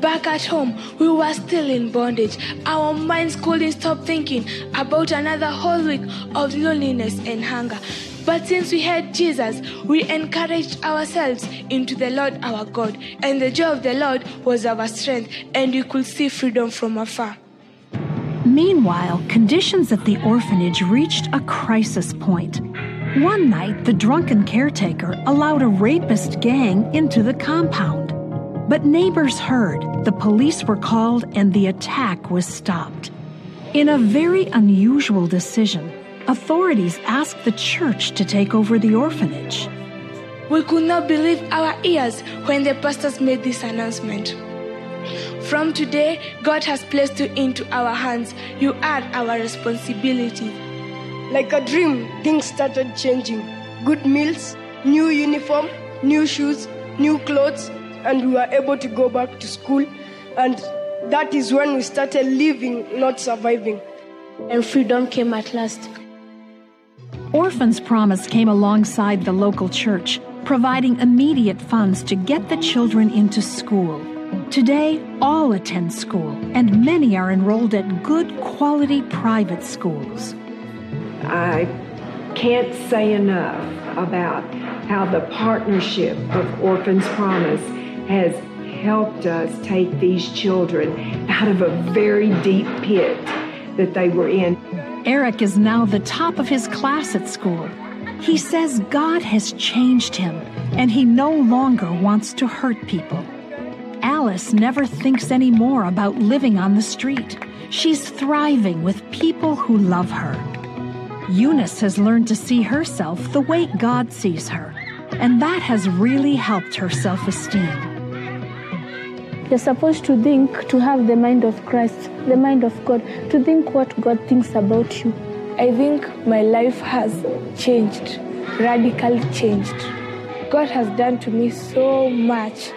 Back at home, we were still in bondage. Our minds couldn't stop thinking about another whole week of loneliness and hunger. But since we had Jesus, we encouraged ourselves into the Lord our God, and the joy of the Lord was our strength, and we could see freedom from afar. Meanwhile, conditions at the orphanage reached a crisis point. One night, the drunken caretaker allowed a rapist gang into the compound. But neighbors heard, the police were called, and the attack was stopped. In a very unusual decision, authorities asked the church to take over the orphanage. We could not believe our ears when the pastors made this announcement. From today, God has placed you into our hands. You are our responsibility. Like a dream, things started changing. Good meals, new uniform, new shoes, new clothes, and we were able to go back to school. And that is when we started living, not surviving. And freedom came at last. Orphans Promise came alongside the local church, providing immediate funds to get the children into school. Today, all attend school, and many are enrolled at good quality private schools. I can't say enough about how the partnership of Orphans Promise has helped us take these children out of a very deep pit that they were in. Eric is now the top of his class at school. He says God has changed him and he no longer wants to hurt people. Alice never thinks anymore about living on the street. She's thriving with people who love her. Eunice has learned to see herself the way God sees her, and that has really helped her self esteem. You're supposed to think, to have the mind of Christ, the mind of God, to think what God thinks about you. I think my life has changed, radically changed. God has done to me so much,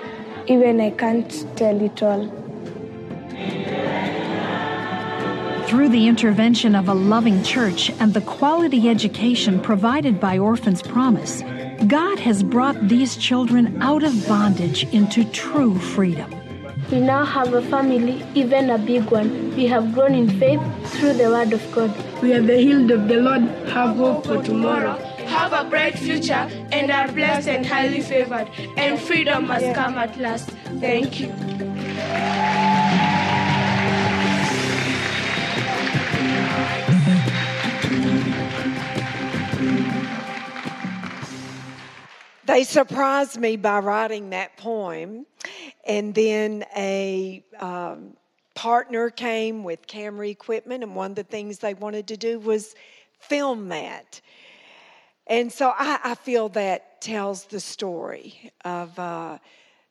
even I can't tell it all. Through the intervention of a loving church and the quality education provided by Orphans Promise, God has brought these children out of bondage into true freedom. We now have a family, even a big one. We have grown in faith through the Word of God. We are the healed of the Lord, have hope for tomorrow. Have a bright future and are blessed and highly favored. And freedom has come at last. Thank you. They surprised me by writing that poem, and then a um, partner came with camera equipment, and one of the things they wanted to do was film that. And so I, I feel that tells the story of uh,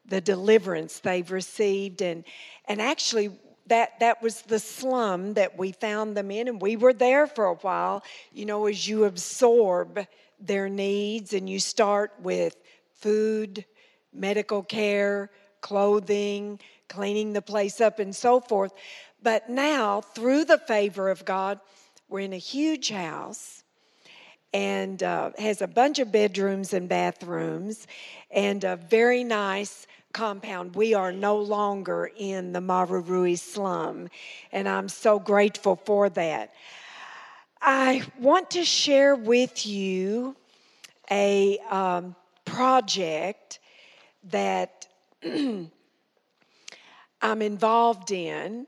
the deliverance they've received, and and actually that that was the slum that we found them in, and we were there for a while. You know, as you absorb their needs, and you start with food, medical care, clothing, cleaning the place up, and so forth. But now, through the favor of God, we're in a huge house and uh, has a bunch of bedrooms and bathrooms and a very nice compound. We are no longer in the Marurui slum, and I'm so grateful for that. I want to share with you a um, project that I'm involved in.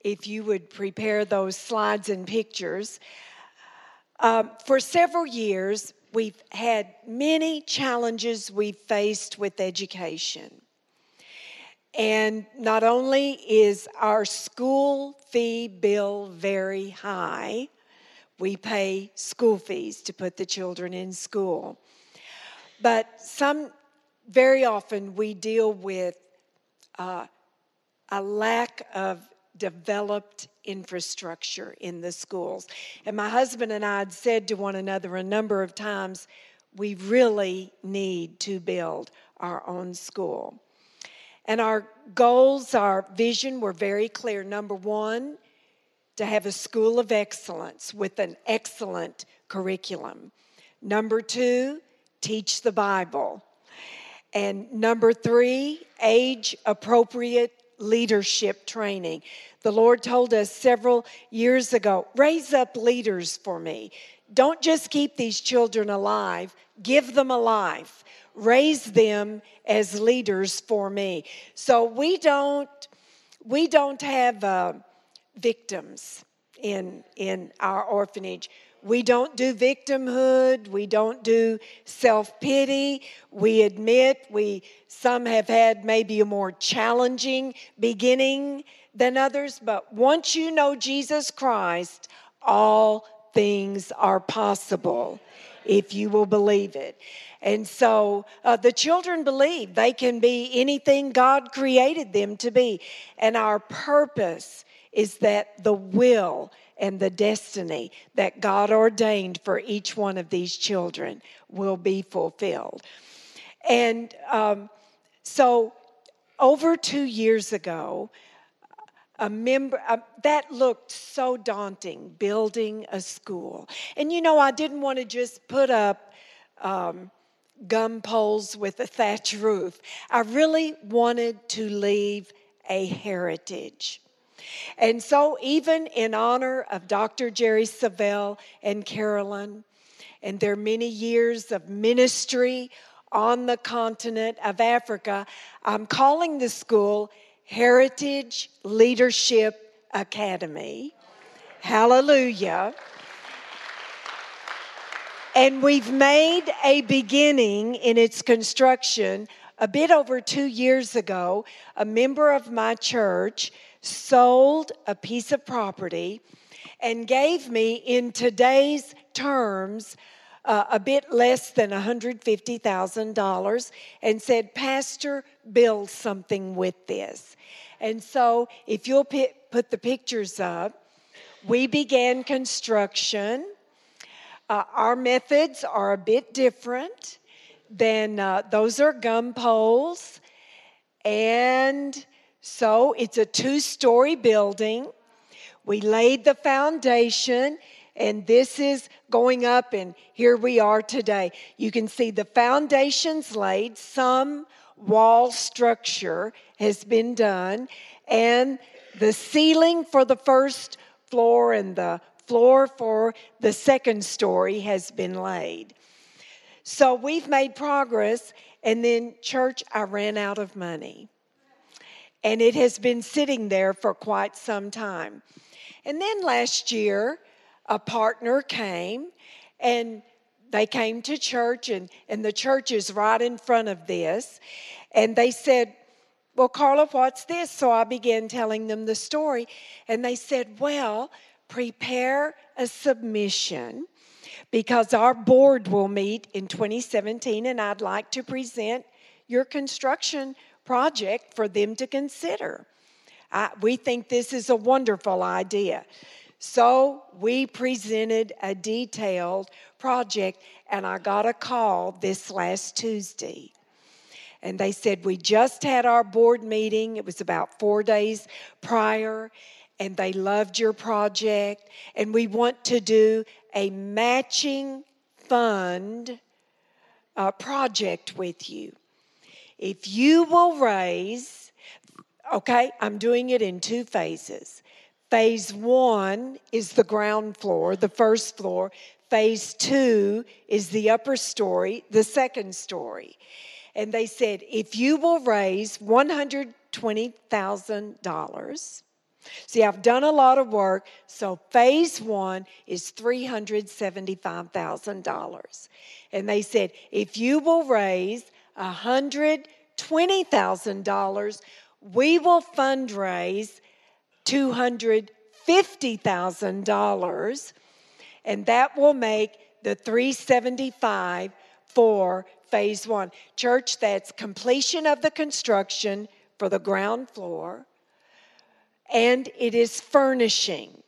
If you would prepare those slides and pictures. Um, for several years, we've had many challenges we've faced with education. And not only is our school fee bill very high, we pay school fees to put the children in school. But some, very often, we deal with uh, a lack of developed infrastructure in the schools. And my husband and I had said to one another a number of times, we really need to build our own school. And our goals, our vision were very clear. Number one, to have a school of excellence with an excellent curriculum. Number two, teach the Bible. And number three, age appropriate leadership training. The Lord told us several years ago raise up leaders for me. Don't just keep these children alive, give them a life. Raise them as leaders for me. So we don't we don't have uh, victims in in our orphanage. We don't do victimhood. We don't do self pity. We admit we, some have had maybe a more challenging beginning than others, but once you know Jesus Christ, all things are possible. if you will believe it. And so uh, the children believe they can be anything God created them to be. And our purpose is that the will and the destiny that God ordained for each one of these children will be fulfilled. And um, so, over two years ago, a member uh, that looked so daunting building a school. And you know i didn't want to just put up um, gum poles with a thatch roof. I really wanted to leave a heritage and so, even in honor of Dr. Jerry Savelle and Carolyn and their many years of ministry on the continent of Africa, I'm calling the school Heritage Leadership Academy. Hallelujah. And we've made a beginning in its construction a bit over two years ago. A member of my church sold a piece of property and gave me, in today's terms, uh, a bit less than $150,000 and said, Pastor, build something with this. And so, if you'll p- put the pictures up, we began construction. Uh, our methods are a bit different than uh, those are gum poles and so it's a two story building. We laid the foundation, and this is going up, and here we are today. You can see the foundations laid, some wall structure has been done, and the ceiling for the first floor and the floor for the second story has been laid. So we've made progress, and then, church, I ran out of money and it has been sitting there for quite some time. And then last year, a partner came and they came to church, and, and the church is right in front of this. And they said, Well, Carla, what's this? So I began telling them the story. And they said, Well, prepare a submission because our board will meet in 2017, and I'd like to present your construction project for them to consider. I, we think this is a wonderful idea. So we presented a detailed project, and I got a call this last Tuesday. And they said, We just had our board meeting. It was about four days prior, and they loved your project. And we want to do a matching fund uh, project with you. If you will raise, okay, I'm doing it in two phases. Phase one is the ground floor, the first floor. Phase two is the upper story, the second story. And they said, if you will raise $120,000, see, I've done a lot of work, so phase one is $375,000. And they said, if you will raise $120,000, we will fundraise $250,000, and that will make the 375 for phase one. Church, that's completion of the construction for the ground floor, and it is furnishing.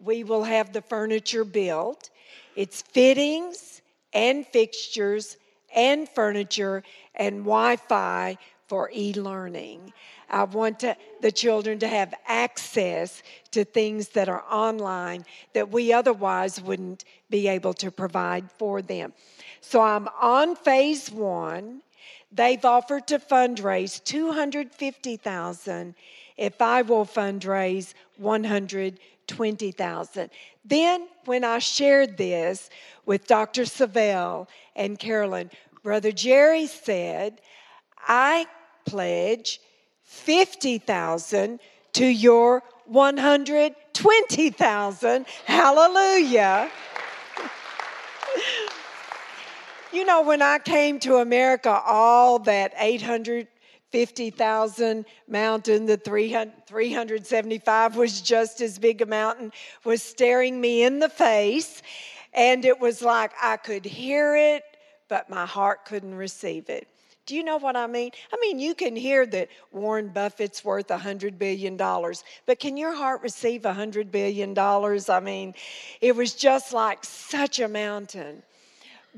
We will have the furniture built, it's fittings and fixtures and furniture and Wi Fi for e learning. I want to, the children to have access to things that are online that we otherwise wouldn't be able to provide for them. So I'm on phase one. They've offered to fundraise 250,000 if I will fundraise 120,000. Then when I shared this with Dr. Savelle and Carolyn, Brother Jerry said, I pledge 50,000 to your 120,000. Hallelujah. you know, when I came to America, all that 850,000 mountain, the 300, 375 was just as big a mountain, was staring me in the face. And it was like I could hear it, but my heart couldn't receive it. Do you know what I mean? I mean, you can hear that Warren Buffett's worth a $100 billion, but can your heart receive a $100 billion? I mean, it was just like such a mountain.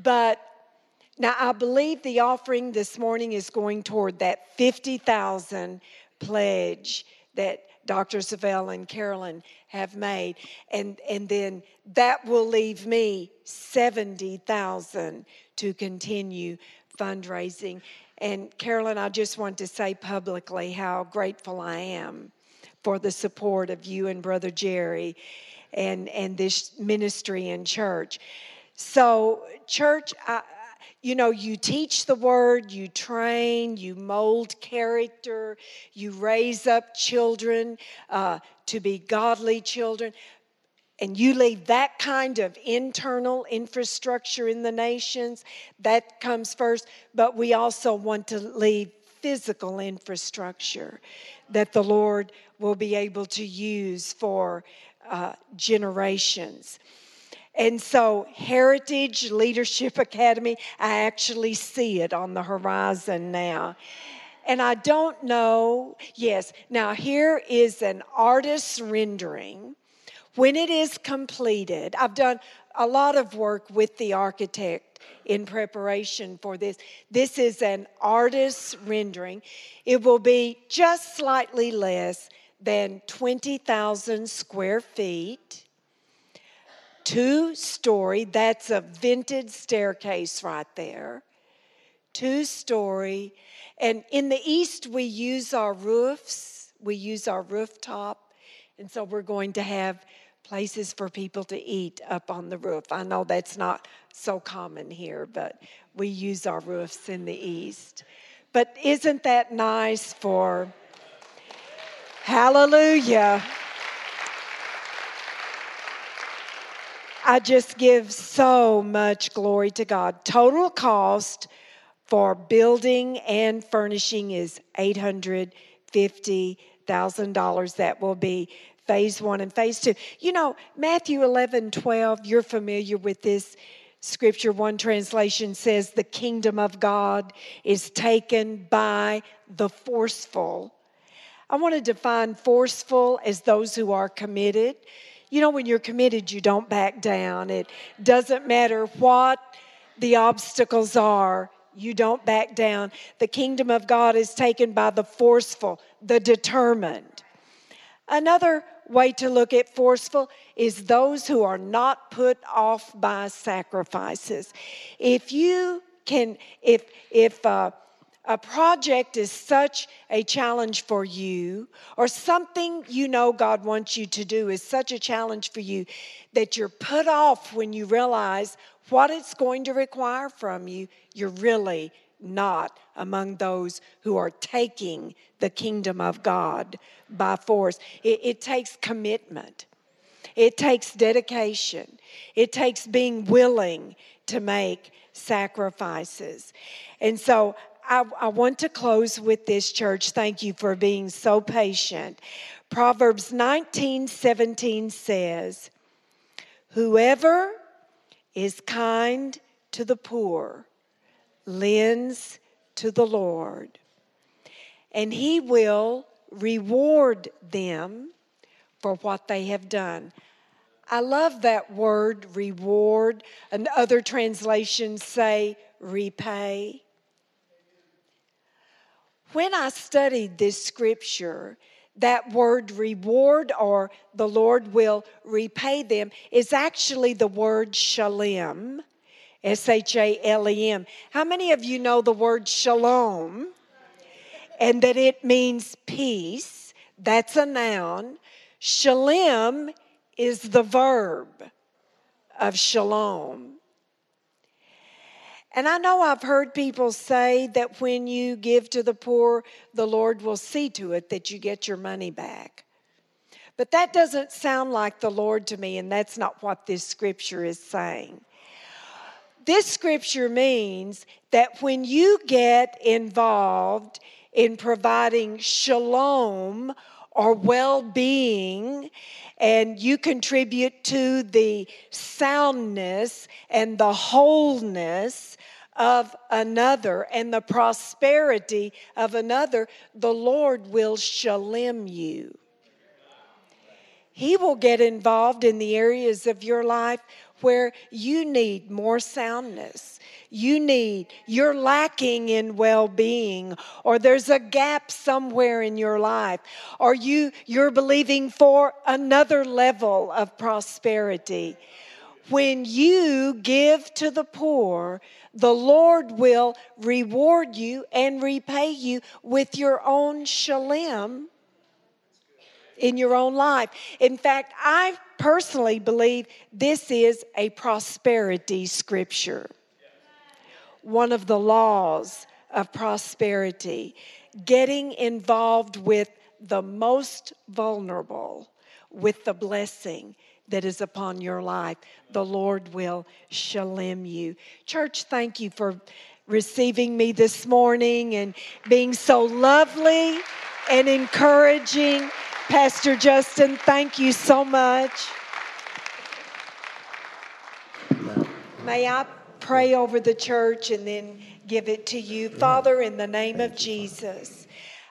But now I believe the offering this morning is going toward that 50,000 pledge that Dr. Savelle and Carolyn have made. And, and then that will leave me 70,000 to continue fundraising. And Carolyn, I just want to say publicly how grateful I am for the support of you and Brother Jerry and, and this ministry and church. So, church, I, you know, you teach the word, you train, you mold character, you raise up children uh, to be godly children and you leave that kind of internal infrastructure in the nations, that comes first. But we also want to leave physical infrastructure that the Lord will be able to use for uh, generations. And so, Heritage Leadership Academy, I actually see it on the horizon now. And I don't know, yes, now here is an artist's rendering when it is completed, I've done a lot of work with the architect in preparation for this. This is an artist's rendering. It will be just slightly less than 20,000 square feet, two story, that's a vintage staircase right there, two story. And in the east, we use our roofs, we use our rooftop. And so we're going to have places for people to eat up on the roof. I know that's not so common here, but we use our roofs in the East. But isn't that nice for Hallelujah? I just give so much glory to God. Total cost for building and furnishing is $850,000. That will be phase one and phase two. You know, Matthew 11, 12, you're familiar with this scripture. One translation says, The kingdom of God is taken by the forceful. I want to define forceful as those who are committed. You know, when you're committed, you don't back down. It doesn't matter what the obstacles are, you don't back down. The kingdom of God is taken by the forceful, the determined. Another way to look at forceful is those who are not put off by sacrifices. If you can, if, if, uh, a project is such a challenge for you, or something you know God wants you to do is such a challenge for you that you're put off when you realize what it's going to require from you, you're really not among those who are taking the kingdom of God by force. It, it, takes commitment, it takes dedication, it takes being willing to make sacrifices. And so I, I want to close with this, church. Thank you for being so patient. Proverbs 19 17 says, Whoever is kind to the poor lends to the Lord, and He will reward them for what they have done. I love that word reward, and other translations say repay. When I studied this scripture, that word reward or the Lord will repay them is actually the word shalem S H A L E M. How many of you know the word shalom and that it means peace? That's a noun. Shalem is the verb of shalom. And I know I've heard people say that when you give to the poor, the Lord will see to it that you get your money back. But that doesn't sound like the Lord to me, and that's not what this scripture is saying. This scripture means that when you get involved in providing shalom or well being, and you contribute to the soundness and the wholeness of another and the prosperity of another, the Lord will shalem you. He will get involved in the areas of your life where you need more soundness. You need, you're lacking in well being, or there's a gap somewhere in your life, or you, you're believing for another level of prosperity. When you give to the poor, the Lord will reward you and repay you with your own shalom in your own life. In fact, I personally believe this is a prosperity scripture. One of the laws of prosperity, getting involved with the most vulnerable with the blessing that is upon your life. The Lord will shalom you. Church, thank you for receiving me this morning and being so lovely and encouraging. Pastor Justin, thank you so much. May I pray over the church and then give it to you? Father, in the name of Jesus,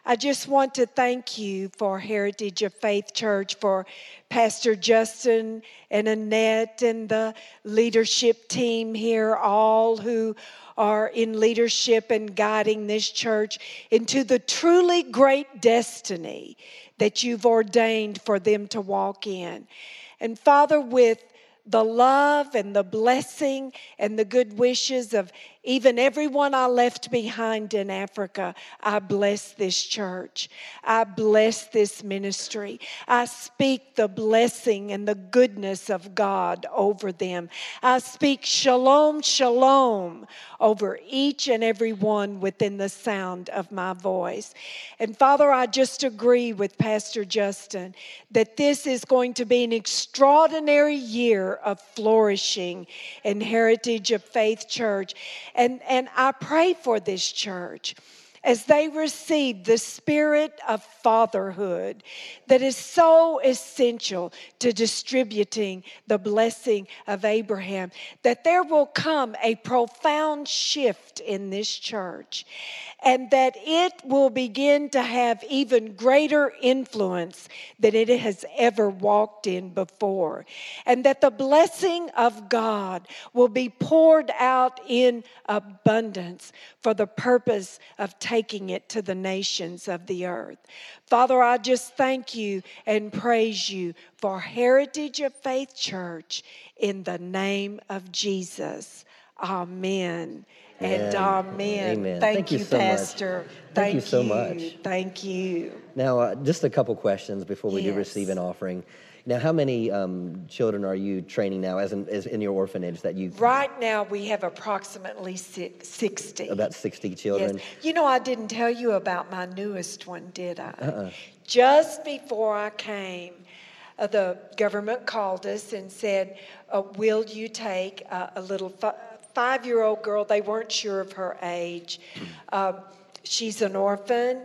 I just want to thank you for Heritage of Faith Church, for Pastor Justin and Annette and the leadership team here, all who are in leadership and guiding this church into the truly great destiny that you've ordained for them to walk in. And Father, with the love and the blessing and the good wishes of even everyone I left behind in Africa, I bless this church. I bless this ministry. I speak the blessing and the goodness of God over them. I speak shalom, shalom over each and every one within the sound of my voice. And Father, I just agree with Pastor Justin that this is going to be an extraordinary year of flourishing in Heritage of Faith Church. And, and I pray for this church as they receive the spirit of fatherhood that is so essential to distributing the blessing of Abraham, that there will come a profound shift in this church and that it will begin to have even greater influence than it has ever walked in before. And that the blessing of God will be poured out in abundance for the purpose of taking it to the nations of the earth. Father, I just thank you and praise you for Heritage of Faith Church in the name of Jesus. Amen and amen. Amen. Thank, Thank you, you so much. Pastor. Thank you so much. Thank you. Now, uh, just a couple questions before we do receive an offering. Now, how many um, children are you training now, as in, as in your orphanage that you? Right now, we have approximately si- 60. About sixty Yes. children. You know, I didn't tell you about my newest one, did I? Uh-uh. Just before I came, uh, the government called us and said, uh, Will you take uh, a little five year old girl? They weren't sure of her age. Uh, she's an orphan.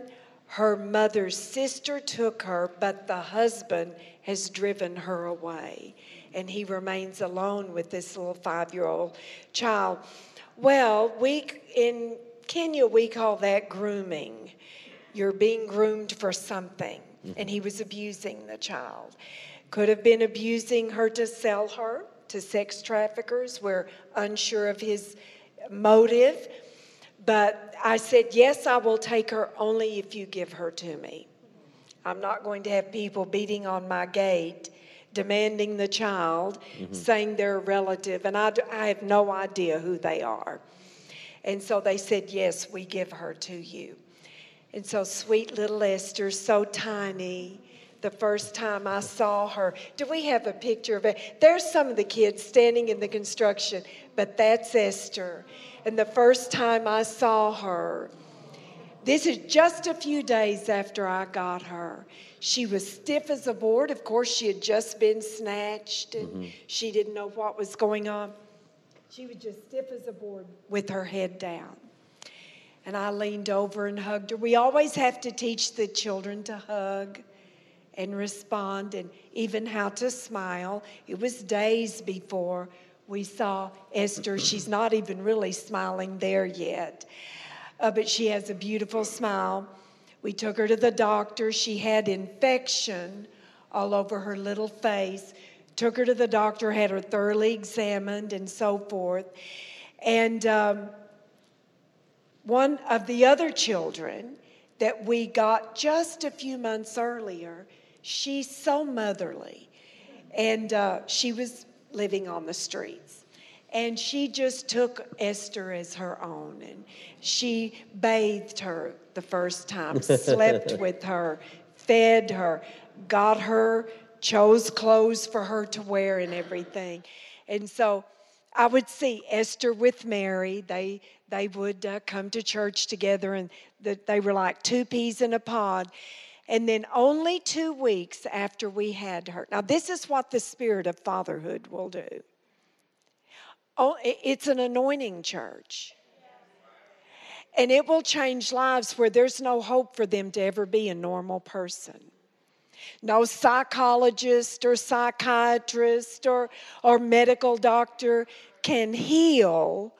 Her mother's sister took her, but the husband has driven her away. And he remains alone with this little five year old child. Well, we in Kenya, we call that grooming. You're being groomed for something. And he was abusing the child. Could have been abusing her to sell her to sex traffickers. We're unsure of his motive. But I said, Yes, I will take her only if you give her to me. I'm not going to have people beating on my gate demanding the child, mm-hmm. saying they're a relative, and I have no idea who they are. And so they said, Yes, we give her to you. And so sweet little Esther, so tiny. The first time I saw her, do we have a picture of it? There's some of the kids standing in the construction, but that's Esther. And the first time I saw her, this is just a few days after I got her. She was stiff as a board. Of course, she had just been snatched and mm-hmm. she didn't know what was going on. She was just stiff as a board with her head down. And I leaned over and hugged her. We always have to teach the children to hug and respond and even how to smile. It was days before we saw Esther. She's not even really smiling there yet, uh, but she has a beautiful smile. We took her to the doctor. She had infection all over her little face. Took her to the doctor, had her thoroughly examined, and so forth. And um, one of the other children that we got just a few months earlier, she's so motherly. And uh, she was living on the streets. And she just took Esther as her own. And she bathed her the first time, slept with her, fed her, got her, chose clothes for her to wear and everything. And so I would see Esther with Mary. They they would uh, come to church together, and the, they were like two peas in a pod. And then only two weeks after we had her. Now, this is what the spirit of fatherhood will do. Oh, it's an anointing church. And it will change lives where there's no hope for them to ever be a normal person. No psychologist or psychiatrist or, or medical doctor can heal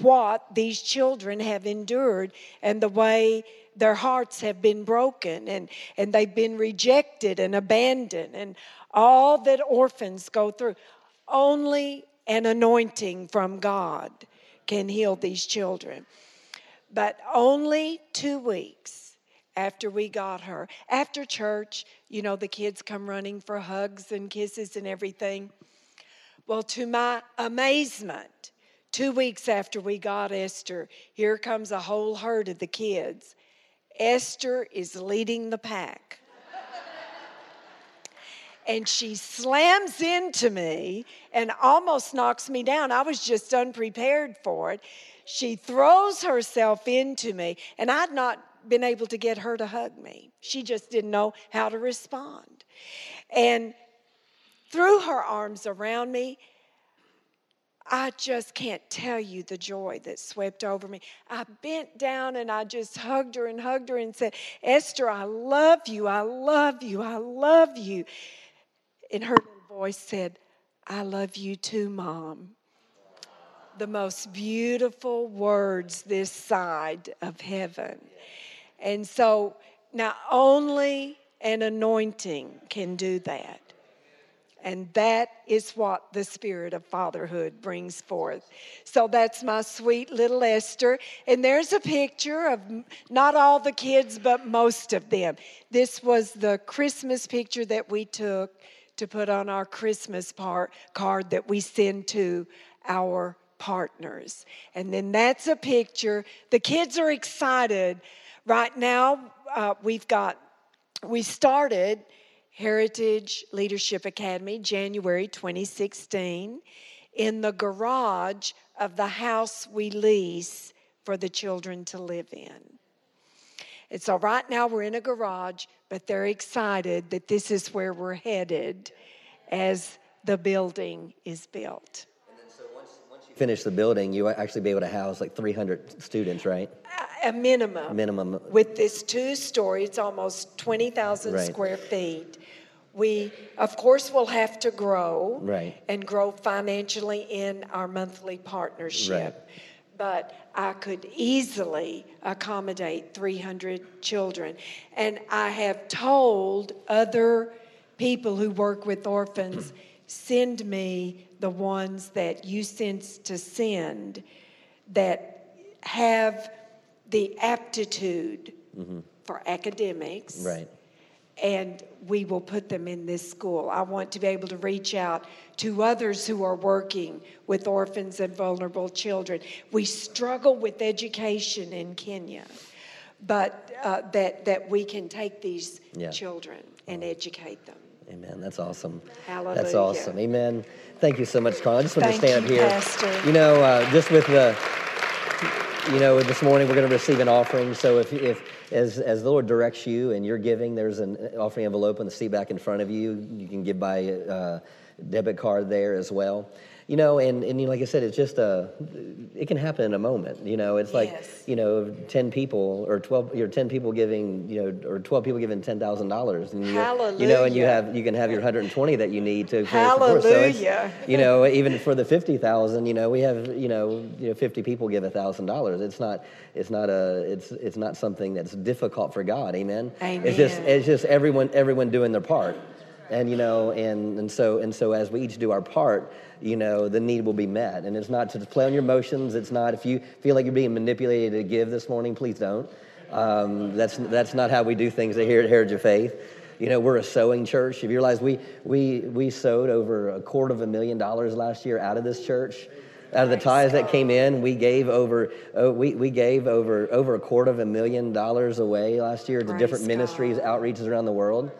what these children have endured and the way their hearts have been broken and, and they've been rejected and abandoned and all that orphans go through. Only an anointing from God can heal these children. But only two weeks after we got her, after church, you know, the kids come running for hugs and kisses and everything. Well, to my amazement, two weeks after we got Esther, here comes a whole herd of the kids. Esther is leading the pack. and she slams into me and almost knocks me down. I was just unprepared for it. She throws herself into me, and I'd not been able to get her to hug me. She just didn't know how to respond. And threw her arms around me. I just can't tell you the joy that swept over me. I bent down and I just hugged her and hugged her and said, Esther, I love you, I love you, I love you. And her voice said, I love you too, Mom. The most beautiful words this side of heaven. And so, not only an anointing can do that. And that is what the spirit of fatherhood brings forth. So that's my sweet little Esther. And there's a picture of not all the kids, but most of them. This was the Christmas picture that we took to put on our Christmas part, card that we send to our partners. And then that's a picture. The kids are excited. Right now, uh, we've got, we started Heritage Leadership Academy, January 2016, in the garage of the house we lease for the children to live in. And so, right now, we're in a garage, but they're excited that this is where we're headed as the building is built. So once you finish the building, you actually be able to house like 300 students, right? Uh, A minimum. Minimum. With this two story, it's almost 20,000 Right. square feet. We, of course, will have to grow Right. and grow financially in our monthly partnership. Right. But I could easily accommodate 300 children. And I have told other people who work with orphans send me the ones that you sense to send that have the aptitude for academics Right. and we will put them in this school. I want to be able to reach out to others who are working with orphans and vulnerable children. We struggle with education in Kenya, but uh, that, that we can take these Yeah. children and educate them. Amen. That's awesome. Hallelujah. That's awesome. Amen. Thank you so much, Carl. I just want Thank to stand you, up here. Pastor. You know, uh, just with the, you know, this morning we're going to receive an offering. So if, if as, as the Lord directs you and you're giving, there's an offering envelope on the seat back in front of you. You can give by uh, debit card there as well. You know, and, and you know, like I said, it's just a, it can happen in a moment. You know, it's like, Yes. you know, 10 people or 12, you're 10 people giving, you know, or 12 people giving $10,000. And you, you know, and you have, you can have your 120 that you need to support. So Hallelujah. you know, even for the 50,000, you know, we have, you know, you know, 50 people give $1,000. It's not, it's not a, it's, it's not something that's difficult for God. Amen. Amen. It's just, it's just everyone, everyone doing their part. And you know, and, and so and so as we each do our part, you know, the need will be met. And it's not to play on your emotions. It's not if you feel like you're being manipulated to give this morning, please don't. Um, that's that's not how we do things here at Heritage of Faith. You know, we're a sewing church. If you realize we we we sowed over a quarter of a million dollars last year out of this church. Out of the tithes that came in, we gave over oh, we, we gave over over a quarter of a million dollars away last year to different ministries, outreaches around the world.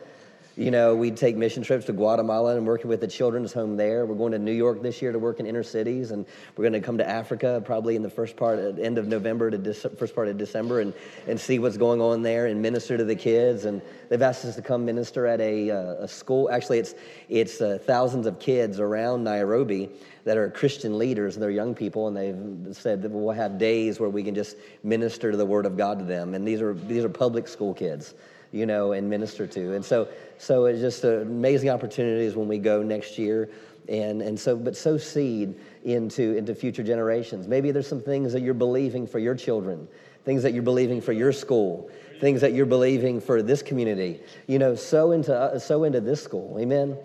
You know, we take mission trips to Guatemala and working with the children's home there. We're going to New York this year to work in inner cities, and we're going to come to Africa probably in the first part, end of November to first part of December, and, and see what's going on there and minister to the kids. And they've asked us to come minister at a, uh, a school. Actually, it's it's uh, thousands of kids around Nairobi that are Christian leaders. They're young people, and they've said that we'll have days where we can just minister to the Word of God to them. And these are these are public school kids you know, and minister to. And so, so it's just amazing opportunities when we go next year. And, and so, but sow seed into, into future generations. Maybe there's some things that you're believing for your children, things that you're believing for your school, things that you're believing for this community. You know, sow into, uh, sow into this school. Amen.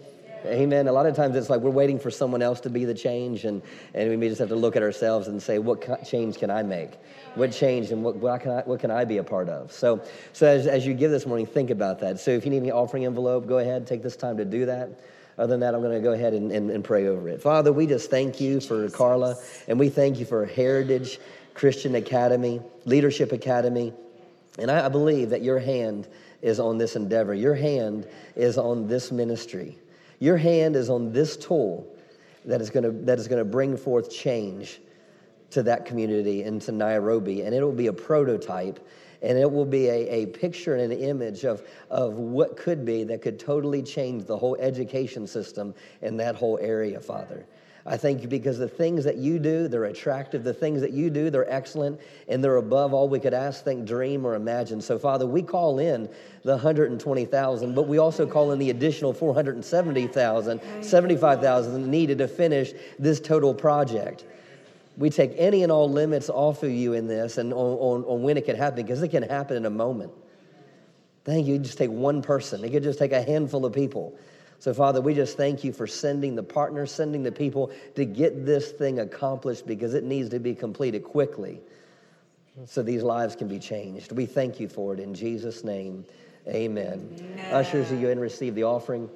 Amen. A lot of times it's like we're waiting for someone else to be the change, and, and we may just have to look at ourselves and say, what change can I make? What change and what, what, can, I, what can I be a part of? So, so as, as you give this morning, think about that. So if you need an offering envelope, go ahead, take this time to do that. Other than that, I'm going to go ahead and, and, and pray over it. Father, we just thank you for Carla, and we thank you for Heritage Christian Academy, Leadership Academy. And I I believe that your hand is on this endeavor. Your hand is on this ministry. Your hand is on this tool that is going to, that is to bring forth change to that community and to Nairobi. And it will be a prototype and it will be a, a picture and an image of, of what could be that could totally change the whole education system in that whole area, Father. I thank you because the things that you do, they're attractive. The things that you do, they're excellent, and they're above all we could ask, think, dream, or imagine. So, Father, we call in the 120,000, but we also call in the additional 470,000, 75,000 needed to finish this total project. We take any and all limits off of you in this and on, on, on when it can happen, because it can happen in a moment. Thank you. You just take one person. It could just take a handful of people. So, Father, we just thank you for sending the partners, sending the people to get this thing accomplished because it needs to be completed quickly so these lives can be changed. We thank you for it in Jesus' name. Amen. Ushers, you and receive the offering.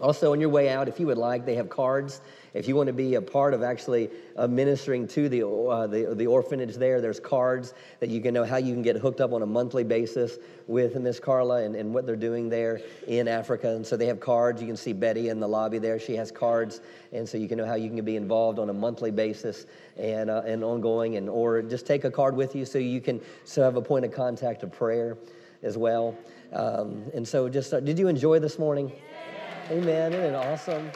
Also, on your way out, if you would like, they have cards. If you want to be a part of actually uh, ministering to the, uh, the, the orphanage there, there's cards that you can know how you can get hooked up on a monthly basis with Miss Carla and, and what they're doing there in Africa. And so they have cards. You can see Betty in the lobby there. She has cards. And so you can know how you can be involved on a monthly basis and, uh, and ongoing. And, or just take a card with you so you can so have a point of contact of prayer as well. Um, and so just, uh, did you enjoy this morning? Amen. Isn't it awesome?